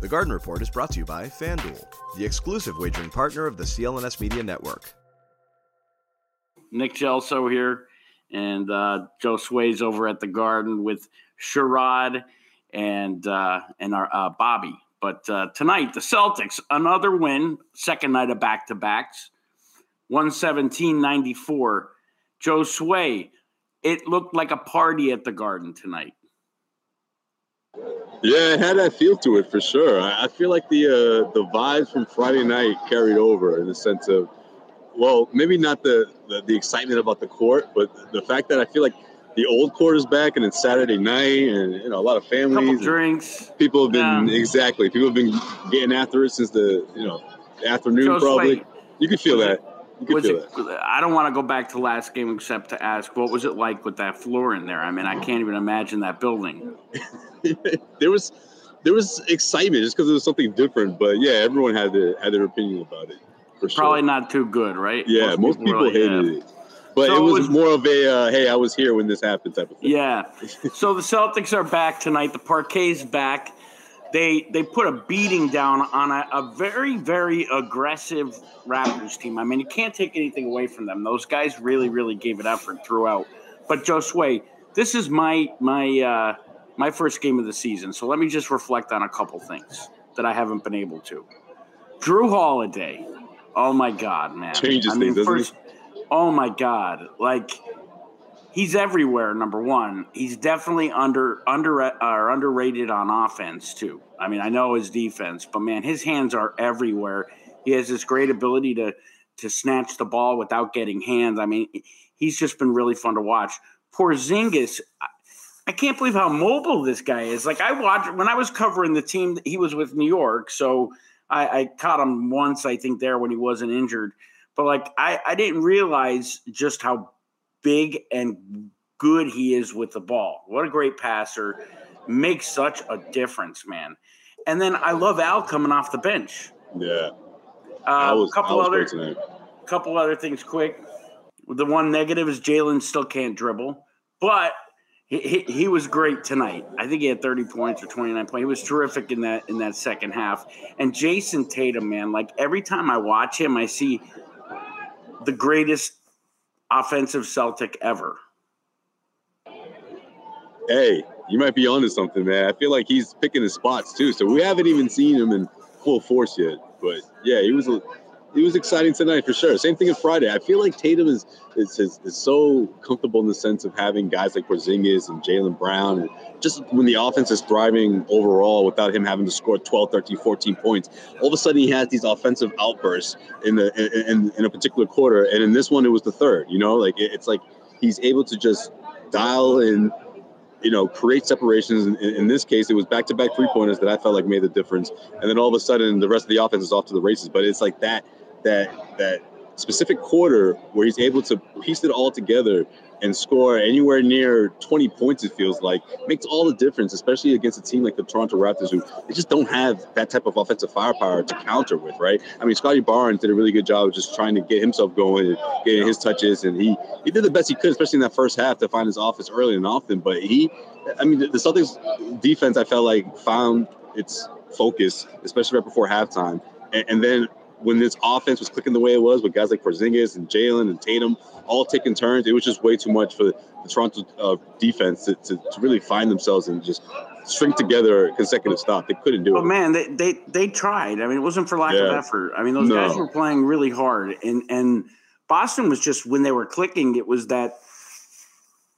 The Garden Report is brought to you by FanDuel, the exclusive wagering partner of the CLNS Media Network. Nick Gelso here, and uh, Josue's over at the Garden with Sherrod and uh, and our uh, Bobby. But uh, tonight, the Celtics, another win, second night of back to backs, 117 94. Josue, it looked like a party at the Garden tonight. Yeah, it had that feel to it for sure. I, I feel like the uh, the vibes from Friday night carried over in the sense of, well, maybe not the, the, the excitement about the court, but the fact that I feel like the old court is back and it's Saturday night, and you know a lot of families, drinks. people have been Yeah. exactly people have been getting after it since the you know afternoon Joe probably. You can feel that. Was feel it, that. I don't want to go back to last game except to ask, what was it like with that floor in there? I mean, I can't even imagine that building. there was there was excitement just because it was something different, but yeah, everyone had their had their opinion about it for sure. Probably not too good, right? Yeah, most people, were like, hated yeah. it. But So it it was, was- more of a uh, hey, I was here when this happened type of thing. Yeah. So the Celtics are back tonight. The Parquet's back. They they put a beating down on a, a very very aggressive Raptors team. I mean, you can't take anything away from them. Those guys really really gave it effort throughout. But Josue, this is my my uh, my first game of the season. So let me just reflect on a couple things that I haven't been able to. Jrue Holiday. Oh my God, man! Changes I mean, things, doesn't he? first, oh my God, like he's everywhere. Number one, he's definitely under under or underrated on offense too. I mean, I know his defense, but man, his hands are everywhere. He has this great ability to to snatch the ball without getting hands. I mean, he's just been really fun to watch. Porzingis, I can't believe how mobile this guy is. Like I watched when I was covering the team, he was with New York, so I, I caught him once, I think, there when he wasn't injured. But like I, I didn't realize just how big and good he is with the ball. What a great passer. Makes such a difference, man. And then I love Al coming off the bench. Yeah, Uh, was, a couple other couple other things quick. The one negative is Jaylen still can't dribble, but he, he, he was great tonight. I think he had 30 points or 29 points. He was terrific in that in that second half. And Jayson Tatum, man, like every time I watch him, I see the greatest offensive Celtic ever. Hey, you might be onto something, man. I feel like he's picking his spots too. So we haven't even seen him in full force yet. But yeah, he was a, he was exciting tonight for sure. Same thing as Friday. I feel like Tatum is is, is is so comfortable in the sense of having guys like Porzingis and Jaylen Brown. And just when the offense is thriving overall without him having to score 12, 13, 14 points, all of a sudden he has these offensive outbursts in the in, in, in a particular quarter. And in this one, it was the third. You know, like it, it's like he's able to just dial in you know, create separations. In, in this case, it was back-to-back three-pointers that I felt like made the difference. And then all of a sudden, the rest of the offense is off to the races. But it's like that, that, that specific quarter where he's able to piece it all together and score anywhere near 20 points. It feels like makes all the difference, especially against a team like the Toronto Raptors, who they just don't have that type of offensive firepower to counter with, right? I mean, Scottie Barnes did a really good job of just trying to get himself going and getting his touches, and he he did the best he could, especially in that first half, to find his office early and often. But he, I mean, the Celtics defense, I felt like found its focus, especially right before halftime, and, and then. When this offense was clicking the way it was, with guys like Porzingis and Jaylen and Tatum all taking turns, it was just way too much for the Toronto uh, defense to, to, to really find themselves and just string together a consecutive stop. They couldn't do But it. man, they, they they tried. I mean, it wasn't for lack of effort. I mean, those No. guys were playing really hard, and and Boston was just when they were clicking, it was that,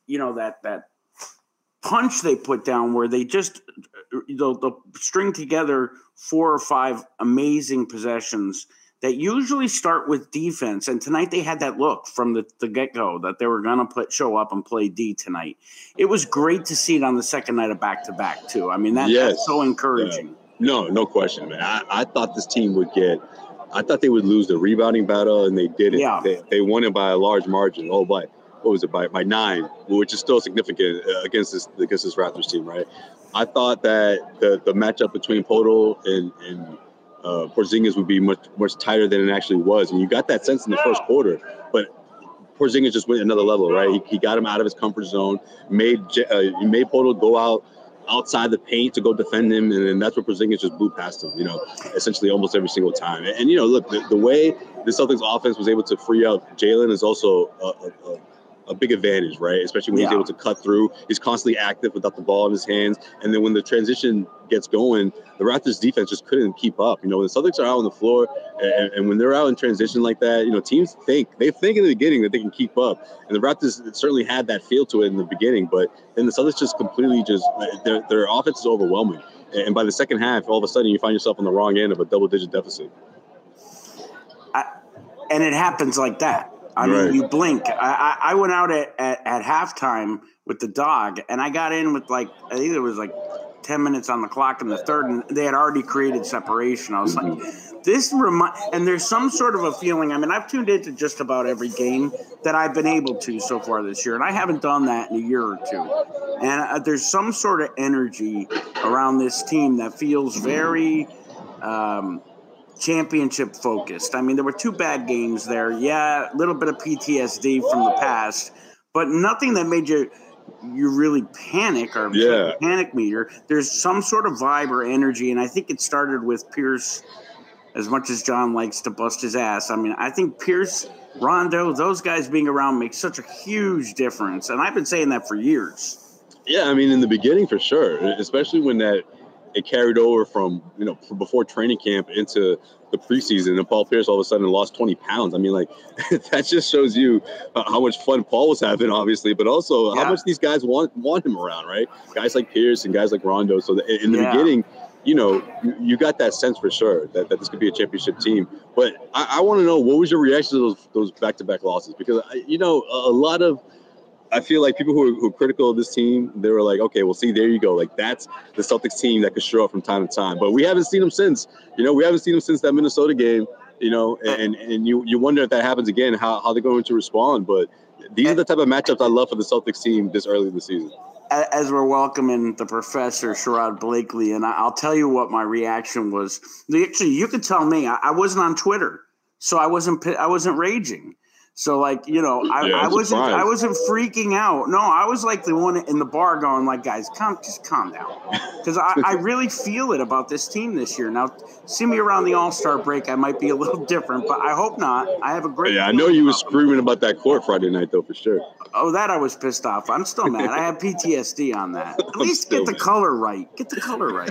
you know, that that punch they put down where they just they'll, they'll string together four or five amazing possessions that usually start with defense. And tonight they had that look from the, the get go that they were going to put show up and play D tonight. It was great to see it on the second night of back to back too. I mean that, Yes. that's so encouraging. No, no question, man. I, I thought this team would get. I thought they would lose the rebounding battle, and they didn't. Yeah. They, they won it by a large margin. Oh, by what was it? By by nine, which is still significant uh, against this against this Raptors team, right? I thought that the the matchup between Poeltl and and uh, Porzingis would be much much tighter than it actually was, and you got that sense in the first quarter. But Porzingis just went another level, right? He, he got him out of his comfort zone, made uh, made Poeltl go out outside the paint to go defend him, and then that's where Porzingis just blew past him. You know, essentially almost every single time. And, and you know, look, the, the, way the Celtics offense was able to free up Jaylen is also a, a a big advantage, right? Especially when yeah. he's able to cut through. He's constantly active without the ball in his hands. And then when the transition gets going, the Raptors defense just couldn't keep up. You know, when the Celtics are out on the floor and, and, when they're out in transition like that, you know, teams think they think in the beginning that they can keep up. And the Raptors certainly had that feel to it in the beginning, but then the Celtics just completely just their, their offense is overwhelming. And by the second half, all of a sudden you find yourself on the wrong end of a double digit deficit. I, and it happens like that. I right. mean, you blink. I, I went out at, at, at halftime with the dog, and I got in with like I think it was like ten minutes on the clock in the third, and they had already created separation. I was like, mm-hmm. this remind, and there's some sort of a feeling. I mean, I've tuned into just about every game that I've been able to so far this year, and I haven't done that in a year or two. And uh, there's some sort of energy around this team that feels very. Um, championship focused. I mean, there were two bad games there. Yeah, a little bit of PTSD from the past, but nothing that made you you really panic or yeah. panic meter. There's some sort of vibe or energy, and I think it started with Pierce. As much as John likes to bust his ass, I mean, I think Pierce, Rondo, those guys being around makes such a huge difference, and I've been saying that for years. Yeah, I mean, in the beginning for sure, especially when that it carried over from you know from before training camp into the preseason, and Paul Pierce all of a sudden lost 20 pounds. I mean, like that just shows you uh, how much fun Paul was having, obviously, but also yeah. how much these guys want want him around, right? Guys like Pierce and guys like Rondo. So the, in the yeah. beginning, you know, you, you, got that sense for sure that, that this could be a championship team. But I, I want to know what was your reaction to those those back to back losses because you know a, a lot of I feel like people who are, who are, critical of this team, they were like, okay, well, see, there you go. Like that's the Celtics team that could show up from time to time. But we haven't seen them since. You know, we haven't seen them since that Minnesota game. You know, and and you you wonder if that happens again, how how they're going to respond. But these are the type of matchups I love for the Celtics team this early in the season. As we're welcoming the professor Sherrod Blakely, and I'll tell you what my reaction was. Actually, you could tell me I wasn't on Twitter, so I wasn't I wasn't raging. So like you know, I, yeah, I wasn't I wasn't freaking out. No, I was like the one in the bar going like, guys, calm, just calm down, because I, I really feel it about this team this year. Now, see me around the All Star break, I might be a little different, but I hope not. I have a great. Yeah, I know you were screaming them. about that court Friday night though, for sure. Oh, that I was pissed off. I'm still mad. I have PTSD on that. At least get the color right. Get the color right.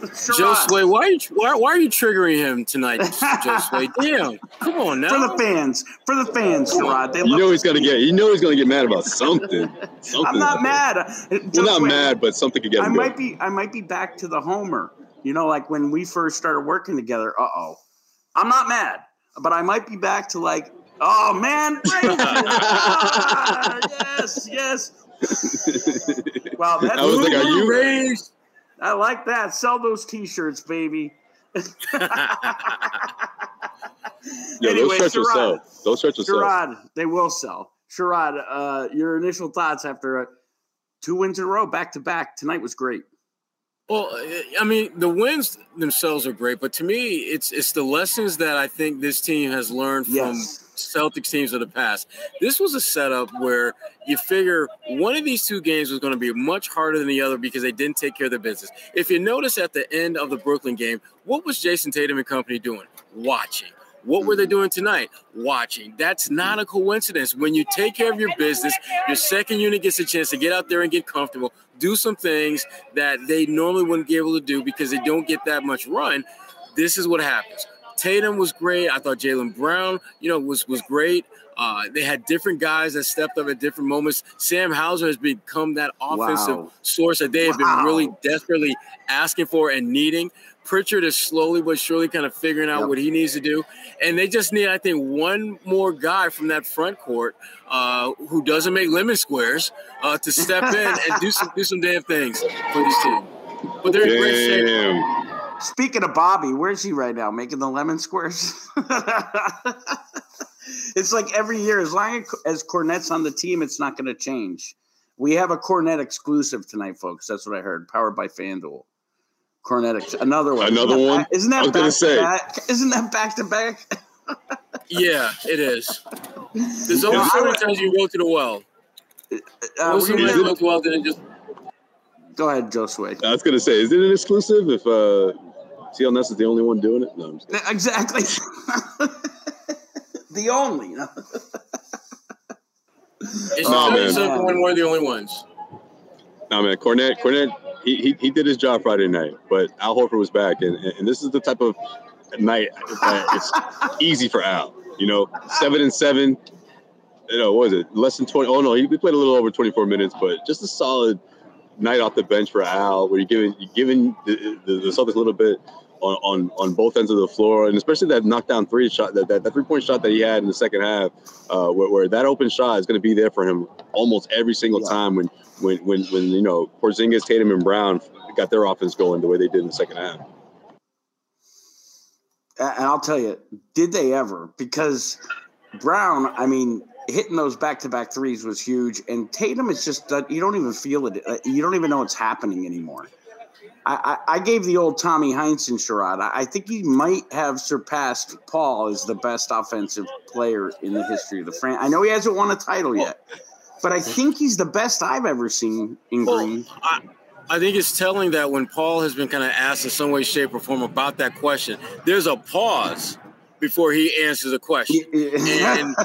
Josue, why are you why, why are you triggering him tonight, Josue? Damn, come on now. For the fans, for the fans, Sherrod. They you know he's gonna get. You know he's gonna get mad about something. something I'm not mad. Not mad, but something could get. I might be. I might be back to the Homer. You know, like when we first started working together. Uh oh. I'm not mad, but I might be back to like, oh man, ah, yes, yes. Wow, that's I was like, are you raised? I like that. Sell those T-shirts, baby. yeah, anyway, those shirts Sherrod, will sell. Those shirts will Sherrod, sell. they will sell. Sherrod, uh, your initial thoughts after uh, two wins in a row, back to back tonight was great. Well, I mean, the wins themselves are great, but to me, it's it's the lessons that I think this team has learned yes. from Celtics teams of the past. This was a setup where you figure one of these two games was going to be much harder than the other because they didn't take care of their business. If you notice at the end of the Brooklyn game, what was Jayson Tatum and company doing? Watching. What were they mm-hmm. doing tonight? Watching. That's not a coincidence. When you take care of your business, your second unit gets a chance to get out there and get comfortable, do some things that they normally wouldn't be able to do because they don't get that much run. This is what happens. Tatum was great. I thought Jaylen Brown, you know, was was great. Uh, they had different guys that stepped up at different moments. Sam Hauser has become that offensive wow. source that they have wow. been really desperately asking for and needing. Pritchard is slowly but surely kind of figuring out yep. what he needs to do. And they just need, I think, one more guy from that front court uh, who doesn't make lemon squares uh, to step in and do some do some damn things for this team. But they're in great shape. Speaking of Bobby, where's he right now? Making the lemon squares? it's like every year, as long as Kornet's on the team, it's not going to change. We have a Kornet exclusive tonight, folks. That's what I heard. Powered by FanDuel. Kornet, ex- another one. Another isn't one. That, isn't that I was back say. back? Isn't that back to back? yeah, it is. There's only so many times you go to the well. Uh, uh, so many times well, then it just Go ahead, Joe Josue. I was gonna say, is it an exclusive if uh, CLNS is the only one doing it? No, exactly. the only. It's oh, man. when we're the only ones. No man, Kornet, Kornet, he, he he did his job Friday night, but Al Horford was back, and and this is the type of night that it's easy for Al. You know, seven and seven. You know, what was it? Less than twenty. Oh no, he played a little over twenty four minutes, but just a solid night off the bench for Al, where you're giving you're giving the, the, the Celtics a little bit on, on on both ends of the floor, and especially that knockdown three shot, that, that, that three point shot that he had in the second half, uh, where, where, that open shot is going to be there for him almost every single yeah. time when when when when you know Porzingis, Tatum, and Brown got their offense going the way they did in the second half. And I'll tell you, did they ever? Because Brown, I mean, hitting those back to back threes was huge, and Tatum is just that you don't even feel it. Uh, you don't even know it's happening anymore. I, I, I gave the old Tommy Heinsohn charade. I think he might have surpassed Paul as the best offensive player in the history of the franchise. I know he hasn't won a title yet, but I think he's the best I've ever seen in well, Green. I, I think it's telling that when Paul has been kind of asked in some way, shape, or form about that question, there's a pause before he answers a question. and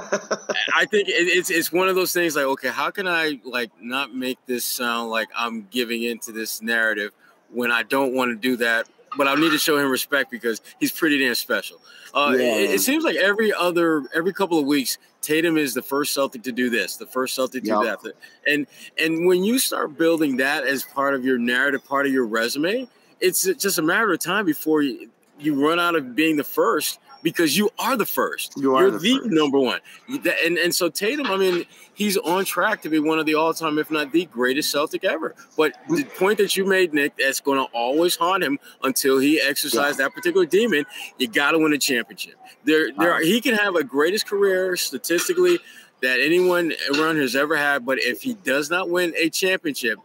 I think it's it's one of those things like, okay, how can I like not make this sound like I'm giving into this narrative when I don't want to do that, but I need to show him respect because he's pretty damn special. Uh, yeah. it, it, seems like every other every couple of weeks, Tatum is the first Celtic to do this, the first Celtic to yep. do that, and and when you start building that as part of your narrative, part of your resume, it's just a matter of time before you, you run out of being the first because you are the first. You are You're the, the number one. And and so Tatum, I mean, he's on track to be one of the all-time, if not the greatest Celtic ever. But mm. the point that you made, Nick, that's going to always haunt him until he exercises yeah. that particular demon. You got to win a championship. There, there, are, he can have a greatest career statistically that anyone around here has ever had, but if he does not win a championship,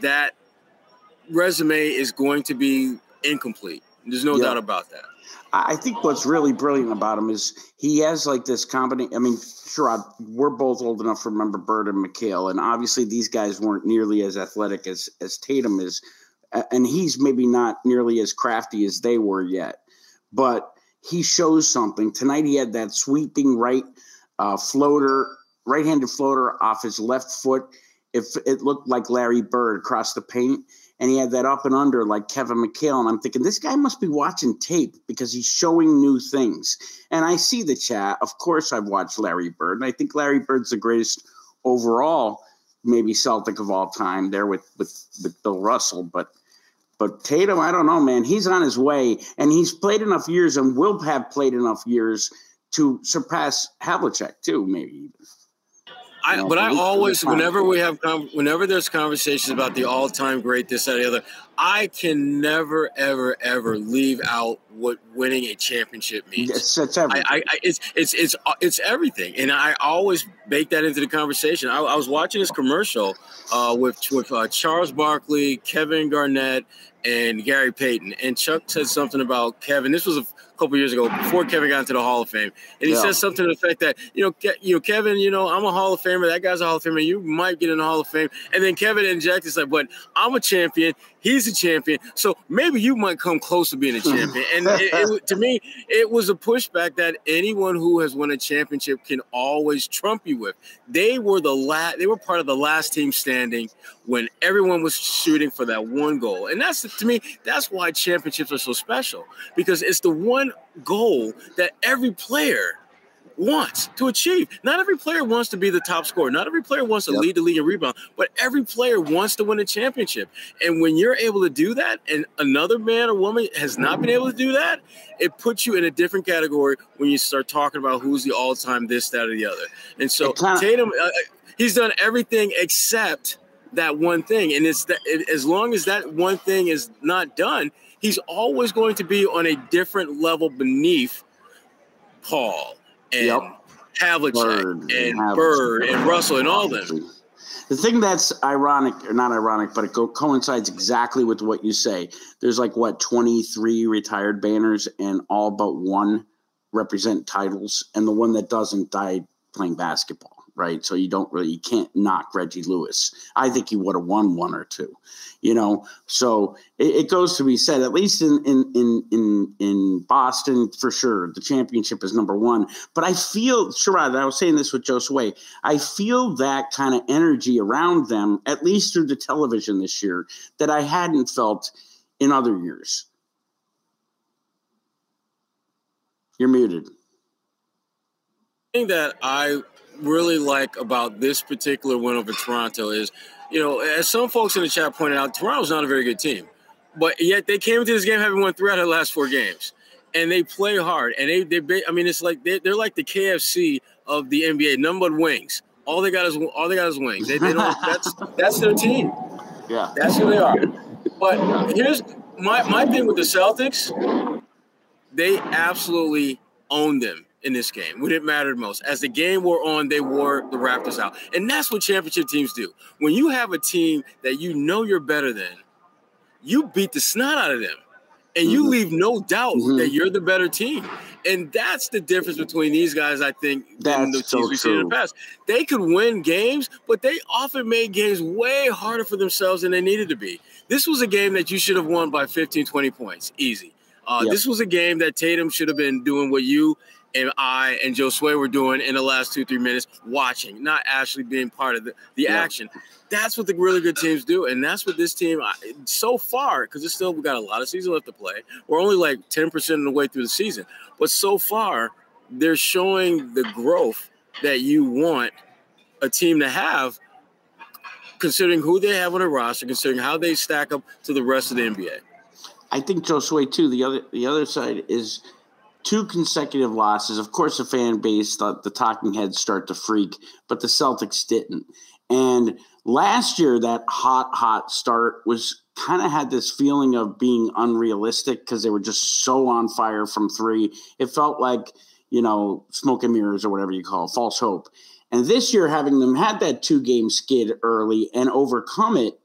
that resume is going to be incomplete. There's no yeah. doubt about that. I think what's really brilliant about him is he has like this combination. I mean, sure, we're both old enough to remember Bird and McHale, and obviously these guys weren't nearly as athletic as as Tatum is, and he's maybe not nearly as crafty as they were yet, but he shows something tonight. He had that sweeping right uh, floater, right-handed floater off his left foot. If it looked like Larry Bird across the paint, and he had that up and under like Kevin McHale. And I'm thinking, this guy must be watching tape because he's showing new things. And I see the chat. Of course, I've watched Larry Bird, and I think Larry Bird's the greatest overall, maybe Celtic of all time there with, with, with Bill Russell. But but Tatum, I don't know, man. He's on his way, and he's played enough years and will have played enough years to surpass Havlicek, too, maybe even. I, but I always, whenever we have, whenever there's conversations about the all-time great, this, that, the other, I can never, ever, ever leave out what winning a championship means. It's, it's everything. I, I, it's, it's, it's, it's everything, and I always bake that into the conversation. I, I was watching this commercial uh, with with uh, Charles Barkley, Kevin Garnett, and Gary Payton, and Chuck said something about Kevin. This was a couple years ago before Kevin got into the Hall of Fame, and he yeah. says something to the effect that you know, Ke- you know, Kevin, you know, I'm a Hall of Famer. That guy's a Hall of Famer. You might get in the Hall of Fame, and then Kevin injects like, "But I'm a champion. He's a champion. So maybe you might come close to being a champion." And it, it, to me, it was a pushback that anyone who has won a championship can always trump you with. They were the last. They were part of the last team standing when everyone was shooting for that one goal, and that's to me, that's why championships are so special because it's the one goal that every player wants to achieve. Not every player wants to be the top scorer. Not every player wants to yep. lead the league in rebound, but every player wants to win a championship. And when you're able to do that, and another man or woman has not been able to do that, it puts you in a different category when you start talking about who's the all-time this, that, or the other. And so Tatum, uh, he's done everything except that one thing. And it's that it, as long as that one thing is not done, he's always going to be on a different level beneath Paul and yep. Havlicek and, and Bird and Russell and all them. The thing that's ironic, or not ironic, but it co- coincides exactly with what you say. There's like what 23 retired banners, and all but one represent titles, and the one that doesn't died playing basketball. Right? So you don't really you can't knock Reggie Lewis. I think he would have won one or two, you know. So it, it, goes to be said, at least in in in in in Boston for sure, the championship is number one. But I feel Sherrod, I was saying this with Josue. I feel that kind of energy around them, at least through the television this year, that I hadn't felt in other years. You're muted. thing that I really like about this particular win over Toronto is, you know, as some folks in the chat pointed out, Toronto's not a very good team, but yet they came into this game having won three out of the last four games, and they play hard. And they, they, I mean, it's like they, are like the KFC of the NBA, number wings. All they got is all they got is wings. They, they don't. that's that's their team. Yeah, that's who they are. But here's my my thing with the Celtics they absolutely own them in this game when it mattered most. As the game wore on, they wore the Raptors out. And that's what championship teams do. When you have a team that you know you're better than, you beat the snot out of them. And you mm-hmm. leave no doubt mm-hmm. that you're the better team. And that's the difference between these guys, I think, that's and the teams so we've seen in the past. They could win games, but they often made games way harder for themselves than they needed to be. This was a game that you should have won by 15, 20 points. Easy. Uh, yep. This was a game that Tatum should have been doing what you and I and Josue were doing in the last two, three minutes, watching, not actually being part of the, the yep. action. That's what the really good teams do. And that's what this team, so far, because it's still, we got a lot of season left to play. We're only like 10% of the way through the season. But so far, they're showing the growth that you want a team to have, considering who they have on the roster, considering how they stack up to the rest of the NBA. I think Josue too. The other the other side is two consecutive losses. Of course, the fan base thought the talking heads start to freak, but the Celtics didn't. And last year, that hot hot start was kind of had this feeling of being unrealistic because they were just so on fire from three. It felt like you know smoke and mirrors or whatever you call it, false hope. And this year, having them had that two game skid early and overcome it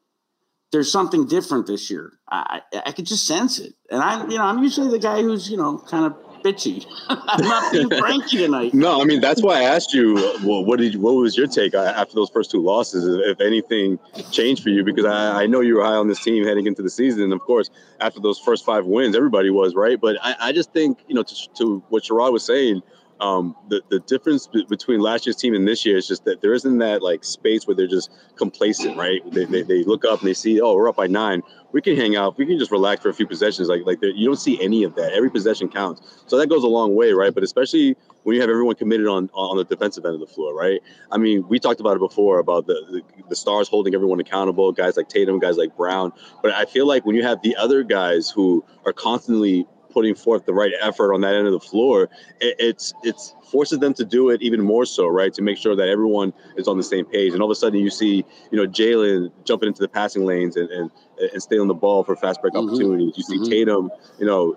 there's something different this year. I, I could just sense it. And I, you know, I'm usually the guy who's, you know, kind of bitchy. I'm not being Frankie tonight. No, I mean that's why I asked you. Well, what did you, what was your take uh, after those first two losses? If anything changed for you, because I, I know you were high on this team heading into the season. And of course, after those first five wins, everybody was right. But I, I just think you know to, to what Sherrod was saying um, the the difference b- between last year's team and this year is just that there isn't that like space where they're just complacent, right? They, they, they look up and they see, oh, we're up by nine. We can hang out. We can just relax for a few possessions. Like like you don't see any of that. Every possession counts. So that goes a long way, right? But especially when you have everyone committed on on the defensive end of the floor, right? I mean, we talked about it before about the, the the stars holding everyone accountable, guys like Tatum, guys like Brown. But I feel like when you have the other guys who are constantly putting forth the right effort on that end of the floor, it, it's it's forces them to do it even more so, right? To make sure that everyone is on the same page. And all of a sudden, you see, you know, Jaylen jumping into the passing lanes and and, and stealing the ball for fast break mm-hmm. opportunities. You see mm-hmm. Tatum, you know,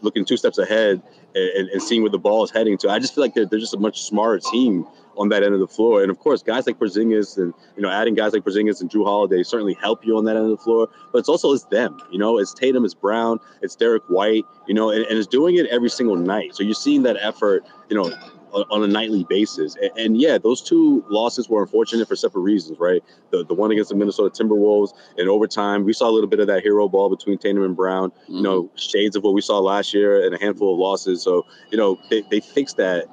looking two steps ahead and, and, seeing where the ball is heading to. I just feel like they're, they're just a much smarter team on that end of the floor. And of course, guys like Porzingis and you know adding guys like Porzingis and Jrue Holiday certainly help you on that end of the floor. But it's also it's them. You know, it's Tatum, it's Brown, it's Derrick White. You know, and, and it's doing it every single night. So you're seeing that effort. You know, on a nightly basis. And, and, yeah, those two losses were unfortunate for separate reasons, right? The the one against the Minnesota Timberwolves in overtime, we saw a little bit of that hero ball between Tatum and Brown. Mm-hmm. You know, shades of what we saw last year and a handful of losses. So you know, they they fixed that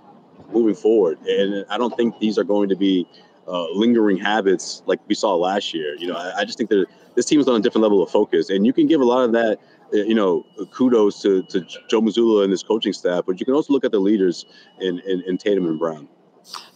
moving forward. And I don't think these are going to be uh, lingering habits like we saw last year. You know, I, I just think that this team is on a different level of focus, and you can give a lot of that, uh, you know, kudos to, to Joe Mazzulla and his coaching staff, but you can also look at the leaders in, in, in Tatum and Brown.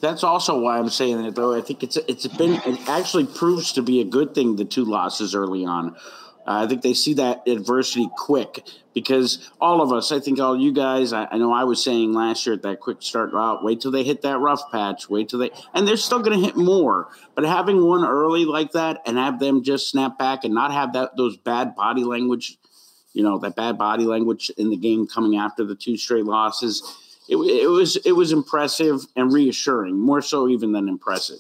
That's also why I'm saying it, though. I think it's it's been it actually proves to be a good thing. The two losses early on, uh, I think they see that adversity quick because all of us, I think all you guys, I, I know I was saying last year at that quick start route, wait till they hit that rough patch, wait till they, and they're still going to hit more. But having one early like that and have them just snap back and not have that those bad body language, you know, that bad body language in the game coming after the two straight losses, it, it was it was impressive and reassuring, more so even than impressive.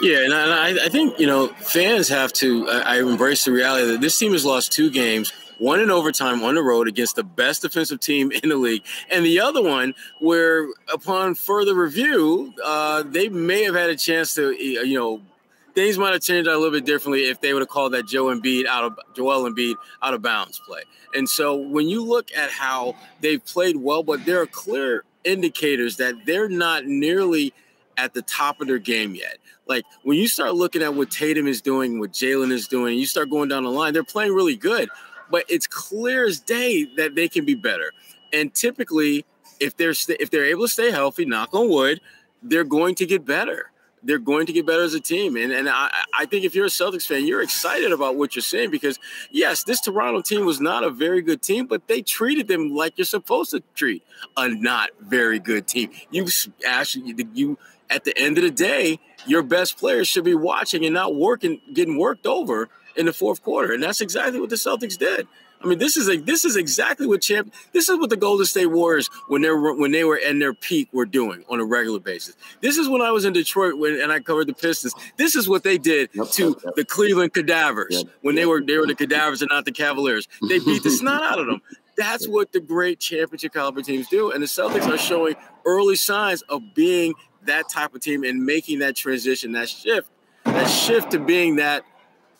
Yeah, and I, I think you know fans have to. I, I embrace the reality that this team has lost two games one in overtime on the road against the best defensive team in the league, and the other one where, upon further review, uh, they may have had a chance to, you know, things might have changed a little bit differently if they would have called that Joe Embiid out of Joel Embiid out of bounds play. And so when you look at how they've played well, but there are clear indicators that they're not nearly at the top of their game yet. Like when you start looking at what Tatum is doing, what Jaylen is doing, you start going down the line, they're playing really good, but it's clear as day that they can be better. And typically, if they're st- if they're able to stay healthy, knock on wood, they're going to get better they're going to get better as a team. And and I, I think if you're a Celtics fan, you're excited about what you're seeing because yes, this Toronto team was not a very good team, but they treated them like you're supposed to treat a not very good team. You actually you at the end of the day, your best players should be watching and not working, getting worked over in the fourth quarter. And that's exactly what the Celtics did. I mean, this is a this is exactly what champ. This is what the Golden State Warriors when they were when they were in their peak were doing on a regular basis. This is when I was in Detroit when and I covered the Pistons. This is what they did yep, to yep, yep. the Cleveland Cadavers when they were they were the Cadavers and not the Cavaliers. They beat the snot out of them. That's what the great championship caliber teams do, and the Celtics are showing early signs of being that type of team and making that transition, that shift, that shift to being that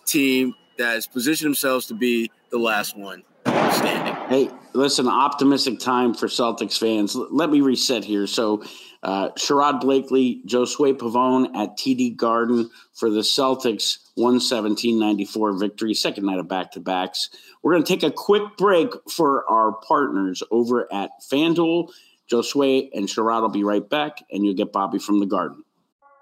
team that has positioned themselves to be the last one standing. Hey, listen, optimistic time for Celtics fans. Let me reset here. So, uh, Sherrod Blakely, Josue Pavon at TD Garden for the Celtics 117-94 victory, second night of back-to-backs. We're going to take a quick break for our partners over at FanDuel. Josue and Sherrod will be right back, and you'll get Bobby from the Garden.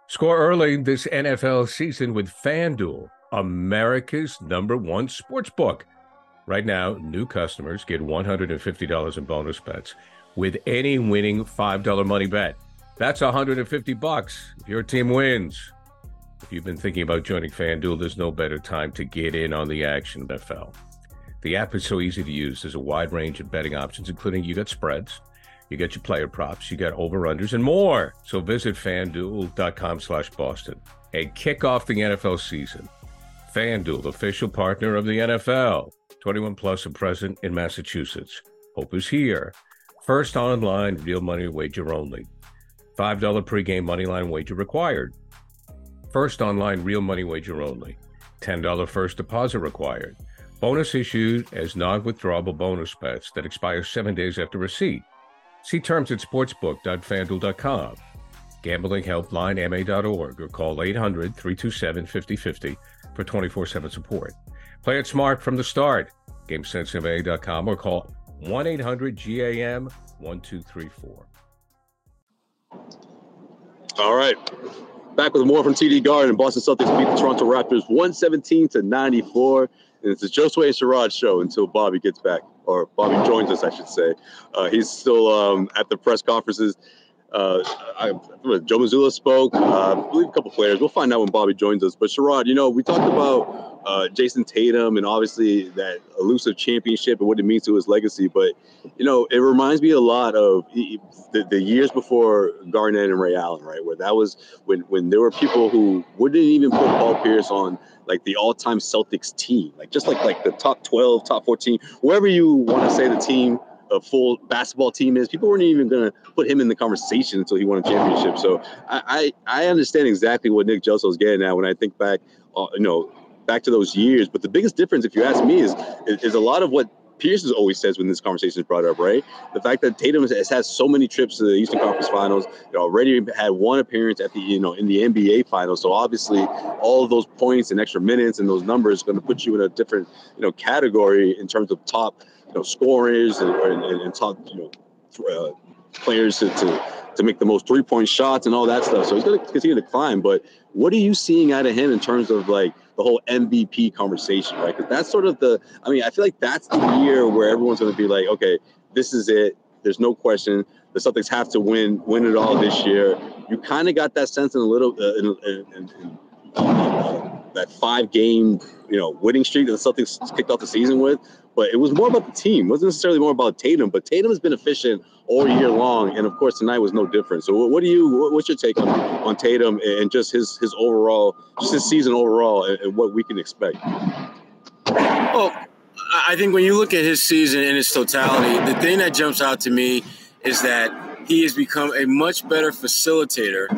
Score early this NFL season with FanDuel America's number one sports book. Right now, new customers get $150 in bonus bets with any winning $5 money bet. That's 150 bucks if your team wins. If you've been thinking about joining FanDuel, there's no better time to get in on the action NFL. The app is so easy to use. There's a wide range of betting options, including you got spreads, you get your player props, you get over-unders, and more. So visit FanDuel.com slash Boston and kick off the NFL season. FanDuel, official partner of the NFL. 21 plus and present in Massachusetts. Hope is here. First online real money wager only. $5 pregame moneyline wager required. First online real money wager only. $10 first deposit required. Bonus issued as non withdrawable bonus bets that expire seven days after receipt. See terms at sportsbook.fanduel.com. Gambling helpline ma.org or call 800 327 5050 for 24 7 support. Play it smart from the start. GameSenseMA.com or call 1 800 GAM 1234. All right. Back with more from TD Garden. Boston Celtics beat the Toronto Raptors 117 to 94. And it's the Josue and Sherrod show until Bobby gets back, or Bobby joins us, I should say. Uh, he's still um, at the press conferences. Uh, I, Joe Mazzulla spoke. Uh, I believe a couple players. We'll find out when Bobby joins us. But Sherrod, you know, we talked about uh, Jayson Tatum and obviously that elusive championship and what it means to his legacy. But you know, it reminds me a lot of the, the years before Garnett and Ray Allen, right? Where that was when when there were people who wouldn't even put Paul Pierce on like the all-time Celtics team, like just like like the top 12, top 14, wherever you want to say the team a full basketball team is. People weren't even going to put him in the conversation until he won a championship. So I, I, I understand exactly what Nick is getting at when I think back, uh, you know, back to those years. But the biggest difference, if you ask me, is is a lot of what Pierce always says when this conversation is brought up, right? The fact that Tatum has had so many trips to the Eastern Conference Finals, you know, already had one appearance at the, you know, in the NBA Finals. So obviously, all of those points and extra minutes and those numbers going to put you in a different, you know, category in terms of top you know, scorers and, and, and top, you know, uh, players to, to, to make the most three point shots and all that stuff. So he's going to continue to climb. But what are you seeing out of him in terms of like the whole MVP conversation, right? Because that's sort of the, I mean, I feel like that's the year where everyone's going to be like, okay, this is it. There's no question. The Celtics have to win, win it all this year. You kind of got that sense in a little, uh, in, in, in, uh, that five game, you know, winning streak that the Celtics kicked off the season with. But it was more about the team. It wasn't necessarily more about Tatum. But Tatum has been efficient all year long, and of course tonight was no different. So, what do you? What's your take on, on Tatum and just his his overall, just his season overall, and, and what we can expect? Well, I think when you look at his season in its totality, the thing that jumps out to me is that he has become a much better facilitator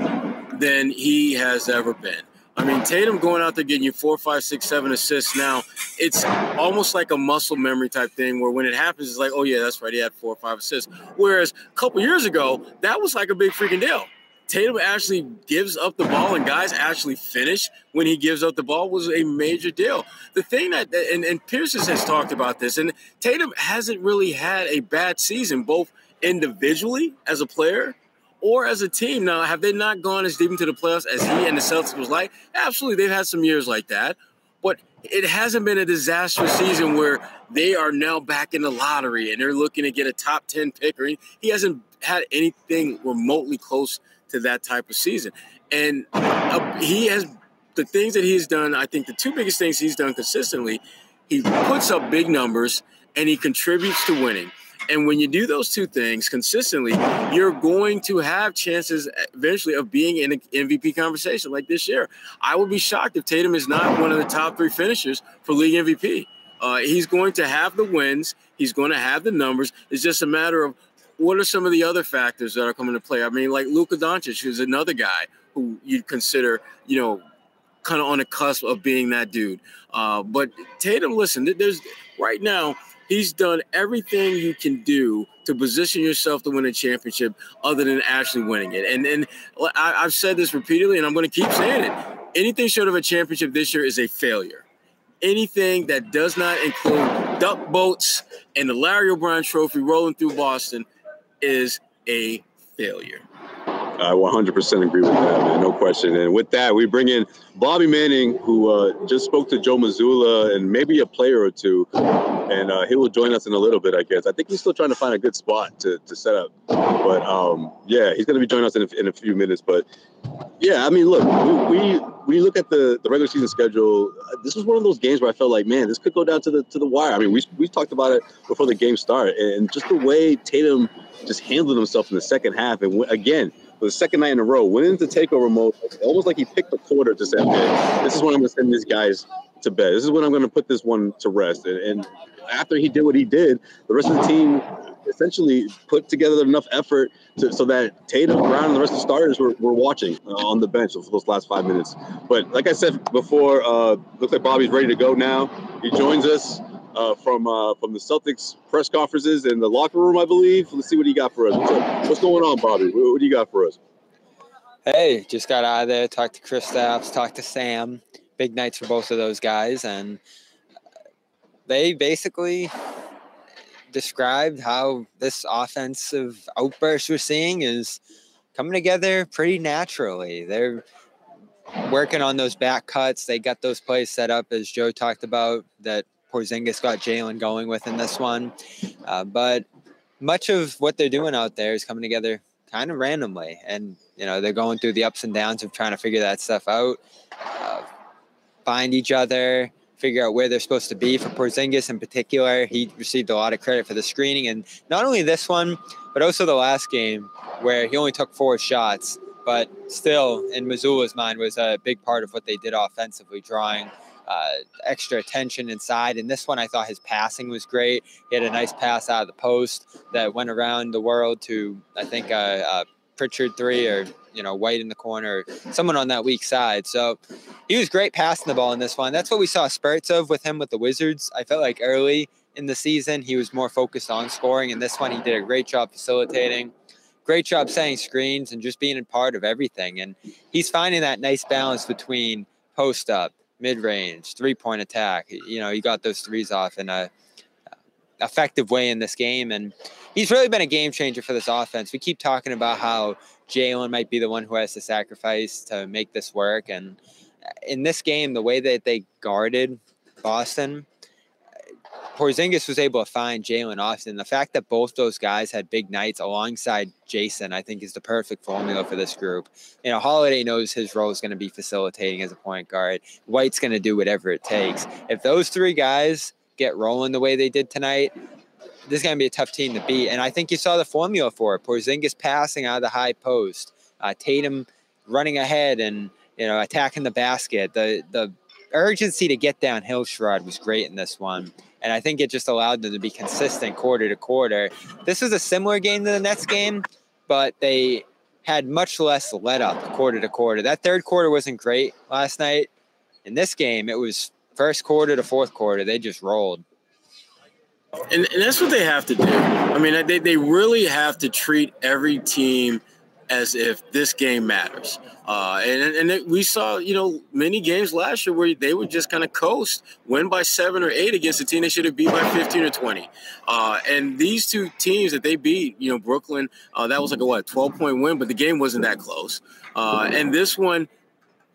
than he has ever been. I mean, Tatum going out there getting you four, five, six, seven assists now, it's almost like a muscle memory type thing where when it happens, it's like, oh, yeah, that's right. He had four or five assists. Whereas a couple years ago, that was like a big freaking deal. Tatum actually gives up the ball and guys actually finish when he gives up the ball was a major deal. The thing that, and, and has talked about this, and Tatum hasn't really had a bad season, both individually as a player or as a team. Now, have they not gone as deep into the playoffs as he and the Celtics was like? Absolutely, they've had some years like that, but it hasn't been a disastrous season where they are now back in the lottery and they're looking to get a top 10 pick or he hasn't had anything remotely close to that type of season. And uh, he has the things that he's done, I think the two biggest things he's done consistently, he puts up big numbers and he contributes to winning. And when you do those two things consistently, you're going to have chances eventually of being in an MVP conversation like this year. I would be shocked if Tatum is not one of the top three finishers for league MVP. Uh, he's going to have the wins. He's going to have the numbers. It's just a matter of what are some of the other factors that are coming to play. I mean, like Luka Doncic, who's another guy who you'd consider, you know, kind of on the cusp of being that dude. Uh, but Tatum, listen, there's right now he's done everything you can do to position yourself to win a championship other than actually winning it. And and I, have said this repeatedly, and I'm going to keep saying it. Anything short of a championship this year is a failure. Anything that does not include duck boats and the Larry O'Brien Trophy rolling through Boston is a failure. I 100% agree with that, man. No question. And with that, we bring in Bobby Manning, who uh, just spoke to Joe Mazzulla and maybe a player or two. And uh, he will join us in a little bit, I guess. I think he's still trying to find a good spot to, to set up. But um, yeah, he's going to be joining us in a, in a few minutes. But yeah, I mean, look, we, we we look at the, the regular season schedule. This was one of those games where I felt like, man, this could go down to the to the wire. I mean, we we talked about it before the game started, and just the way Tatum just handled himself in the second half. And again, for the second night in a row, went into takeover mode, almost like he picked a quarter to say, okay, this is when I'm going to send these guys to bed. This is when I'm going to put this one to rest. And, and after he did what he did, the rest of the team essentially put together enough effort to, so that Tatum, Brown, and the rest of the starters were, were watching uh, on the bench for those last five minutes. But like I said before, uh, looks like Bobby's ready to go now. He joins us uh, from uh, from the Celtics press conferences in the locker room, I believe. Let's see what he got for us. What's, what's going on, Bobby? What, what, do you got for us? Hey, just got out of there. Talked to Kristaps. Talked to Sam. Big nights for both of those guys, and they basically described how this offensive outburst we're seeing is coming together pretty naturally. They're working on those back cuts. They got those plays set up as Joe talked about that Porzingis got Jaylen going with in this one. Uh, but much of what they're doing out there is coming together kind of randomly. And, you know, they're going through the ups and downs of trying to figure that stuff out, uh, find each other, figure out where they're supposed to be. For Porzingis in particular, he received a lot of credit for the screening. And not only this one, but also the last game where he only took four shots. But still, in Mazzulla's mind, was a big part of what they did offensively, drawing – uh, extra attention inside. And this one, I thought his passing was great. He had a nice pass out of the post that went around the world to, I think, uh, uh, Pritchard three or you know White in the corner, someone on that weak side. So he was great passing the ball in this one. That's what we saw spurts of with him with the Wizards. I felt like early in the season he was more focused on scoring, and this one he did a great job facilitating. Great job setting screens and just being a part of everything. And he's finding that nice balance between post up, mid range, three point attack. You know, he got those threes off in a effective way in this game, and he's really been a game changer for this offense. We keep talking about how Jaylen might be the one who has to sacrifice to make this work, and in this game, the way that they guarded Boston Porzingis was able to find Jaylen Austin. The fact that both those guys had big nights alongside Jayson, I think, is the perfect formula for this group. You know, Holiday knows his role is going to be facilitating as a point guard. White's going to do whatever it takes. If those three guys get rolling the way they did tonight, this is going to be a tough team to beat. And I think you saw the formula for it. Porzingis passing out of the high post, uh, Tatum running ahead and you know attacking the basket. The the urgency to get downhill Sherrod was great in this one. And I think it just allowed them to be consistent quarter to quarter. This was a similar game to the Nets game, but they had much less let up quarter to quarter. That third quarter wasn't great last night. In this game, it was first quarter to fourth quarter. They just rolled. And, and that's what they have to do. I mean, they, they really have to treat every team as if this game matters. Uh, and and it, we saw, you know, many games last year where they would just kind of coast, win by seven or eight against a team they should have beat by 15 or 20. Uh, and these two teams that they beat, you know, Brooklyn, uh, that was like a what, 12 point win, but the game wasn't that close. Uh, and this one,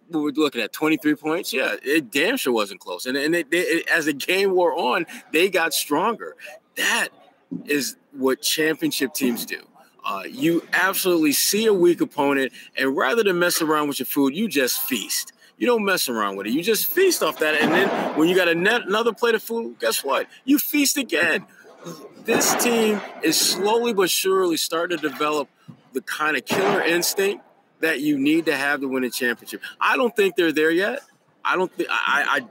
we're looking at 23 points. Yeah, it damn sure wasn't close. And, and it, it, as the game wore on, they got stronger. That is what championship teams do. Uh, you absolutely see a weak opponent, and rather than mess around with your food, you just feast. You don't mess around with it. You just feast off that, and then when you got net, another plate of food, guess what? You feast again. This team is slowly but surely starting to develop the kind of killer instinct that you need to have to win a championship. I don't think they're there yet. I don't think I, I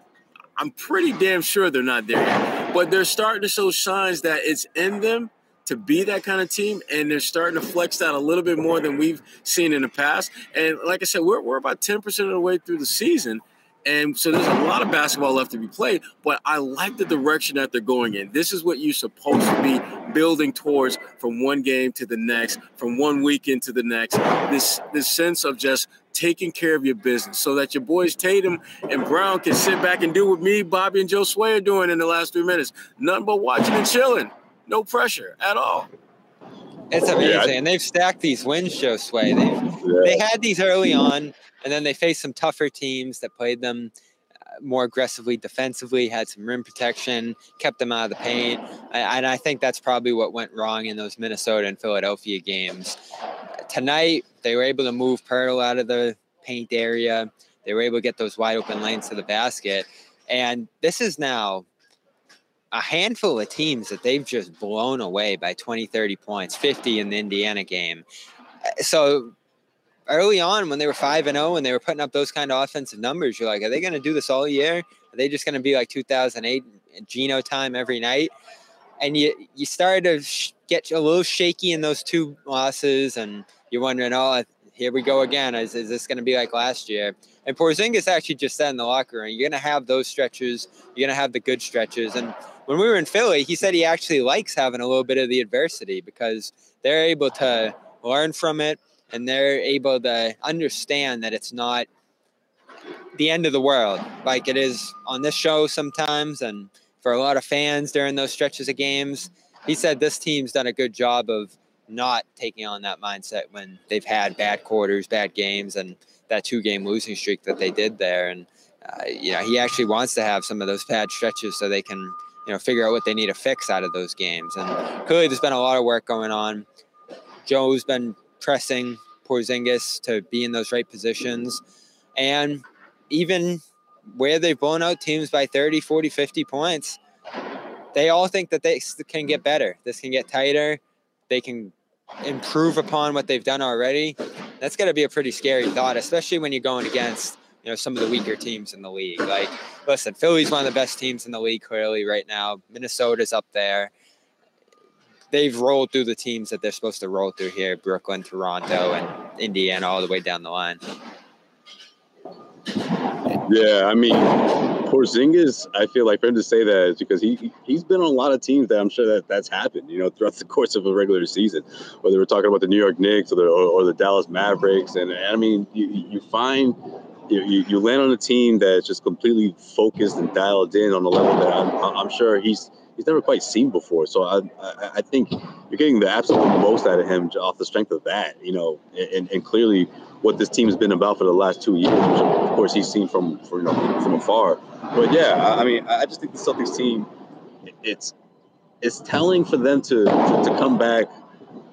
I'm pretty damn sure they're not there yet. But they're starting to show signs that it's in them to be that kind of team, and they're starting to flex that a little bit more than we've seen in the past. And like I said, we're, we're about 10% of the way through the season. And so there's a lot of basketball left to be played, but I like the direction that they're going in. This is what you're supposed to be building towards from one game to the next, from one weekend to the next. This this sense of just taking care of your business so that your boys Tatum and Brown can sit back and do what me, Bobby, and Josue are doing in the last three minutes. Nothing but watching and chilling no pressure at all. It's amazing, yeah, I, and they've stacked these wins, Josue. They yeah. they had these early on, and then they faced some tougher teams that played them uh, more aggressively defensively, had some rim protection, kept them out of the paint, and I think that's probably what went wrong in those Minnesota and Philadelphia games. Tonight, they were able to move Poeltl out of the paint area. They were able to get those wide open lanes to the basket, and this is now a handful of teams that they've just blown away by 20, 30 points, 50 in the Indiana game. Uh, so early on, when they were 5 and 0 and they were putting up those kind of offensive numbers, you're like, are they going to do this all year? Are they just going to be like 2008 Geno time every night? And you, you started to get a little shaky in those two losses, and you're wondering, oh, here we go again. Is, is this going to be like last year? And Porzingis actually just said in the locker room, you're going to have those stretches. You're going to have the good stretches. And when we were in Philly, he said he actually likes having a little bit of the adversity because they're able to learn from it and they're able to understand that it's not the end of the world like it is on this show sometimes and for a lot of fans during those stretches of games. He said this team's done a good job of not taking on that mindset when they've had bad quarters, bad games, and that two game losing streak that they did there. And, uh, you know, he actually wants to have some of those bad stretches so they can you know, figure out what they need to fix out of those games. And clearly, there's been a lot of work going on. Joe's been pressing Porzingis to be in those right positions. And even where they've blown out teams by 30, 40, 50 points, they all think that they can get better. This can get tighter. They can improve upon what they've done already. That's got to be a pretty scary thought, especially when you're going against know some of the weaker teams in the league. Like, listen, Philly's one of the best teams in the league clearly right now. Minnesota's up there. They've rolled through the teams that they're supposed to roll through here: Brooklyn, Toronto, and Indiana, all the way down the line. Yeah, I mean, Porzingis, I feel like for him to say that is because he he's been on a lot of teams that I'm sure that that's happened, you know, throughout the course of a regular season. Whether we're talking about the New York Knicks or the or, or the Dallas Mavericks, and, and I mean, you, you find you, you, land on a team that's just completely focused and dialed in on a level that I'm, I'm sure he's he's never quite seen before. So I, I, I think you're getting the absolute most out of him off the strength of that, you know, and, and clearly what this team has been about for the last two years, which of course he's seen from, from you know from afar. But yeah, I mean, I just think the Celtics team, it's it's telling for them to to, to come back,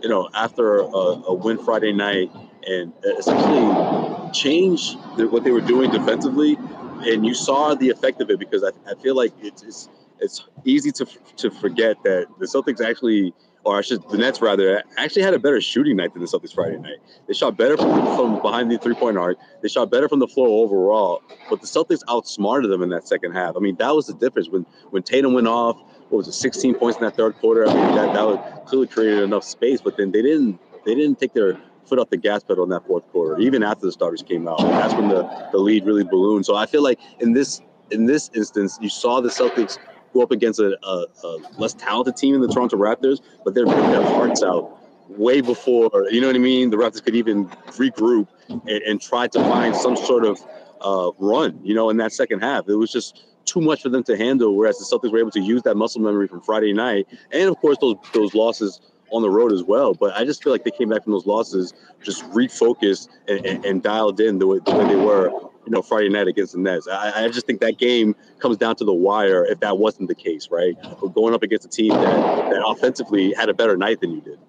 you know, after a, a win Friday night and uh, essentially change what they were doing defensively. And you saw the effect of it because I, I feel like it's, it's it's easy to to forget that the Celtics actually, or I should, the Nets rather, actually had a better shooting night than the Celtics Friday night. They shot better from, from behind the three point arc. They shot better from the floor overall, but the Celtics outsmarted them in that second half. I mean, that was the difference when when Tatum went off. What was it, 16 points in that third quarter? I mean, that that would clearly created enough space, but then they didn't they didn't take their foot off the gas pedal in that fourth quarter, even after the starters came out. That's when the, the lead really ballooned. So I feel like in this in this instance, you saw the Celtics go up against a, a, a less talented team in the Toronto Raptors, but they're putting their hearts out way before you know what I mean. The Raptors could even regroup and, and try to find some sort of uh, run. You know, in that second half, it was just too much for them to handle. Whereas the Celtics were able to use that muscle memory from Friday night, and of course those those losses on the road as well. But I just feel like they came back from those losses just refocused and, and, and dialed in the way, the way they were, you know, Friday night against the Nets. I, I, just think that game comes down to the wire if that wasn't the case, right? But going up against a team that, that offensively had a better night than you did.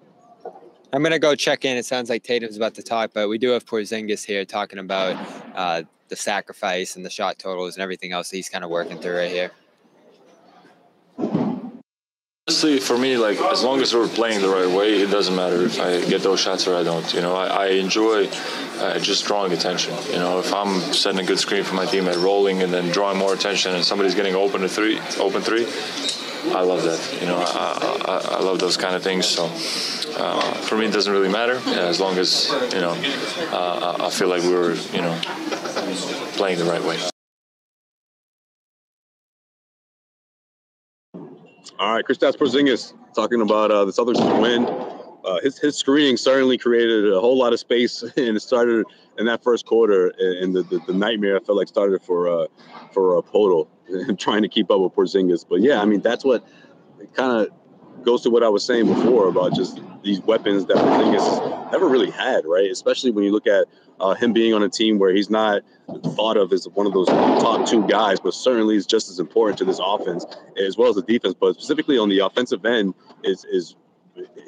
I'm gonna go check in. It sounds like Tatum's about to talk, but we do have Porzingis here talking about uh, the sacrifice and the shot totals and everything else he's kind of working through right here. Honestly, for me, like as long as we're playing the right way, it doesn't matter if I get those shots or I don't. You know, I, I enjoy uh, just drawing attention. You know, if I'm setting a good screen for my teammate, rolling and then drawing more attention, and somebody's getting open to three, open three, I love that. You know, I, I, I love those kind of things. So uh, for me, it doesn't really matter as long as you know uh, I feel like we're you know, playing the right way. All right, Kristaps Porzingis talking about uh, the Celtics' win. Uh, his his screening certainly created a whole lot of space, and it started in that first quarter. And the, the, the nightmare I felt like started for uh, for uh, Poeltl trying to keep up with Porzingis. But yeah, I mean that's what kind of goes to what I was saying before about just these weapons that Porzingis never really had, right? Especially when you look at uh, him being on a team where he's not thought of as one of those top two guys, but certainly is just as important to this offense as well as the defense. But specifically on the offensive end, is is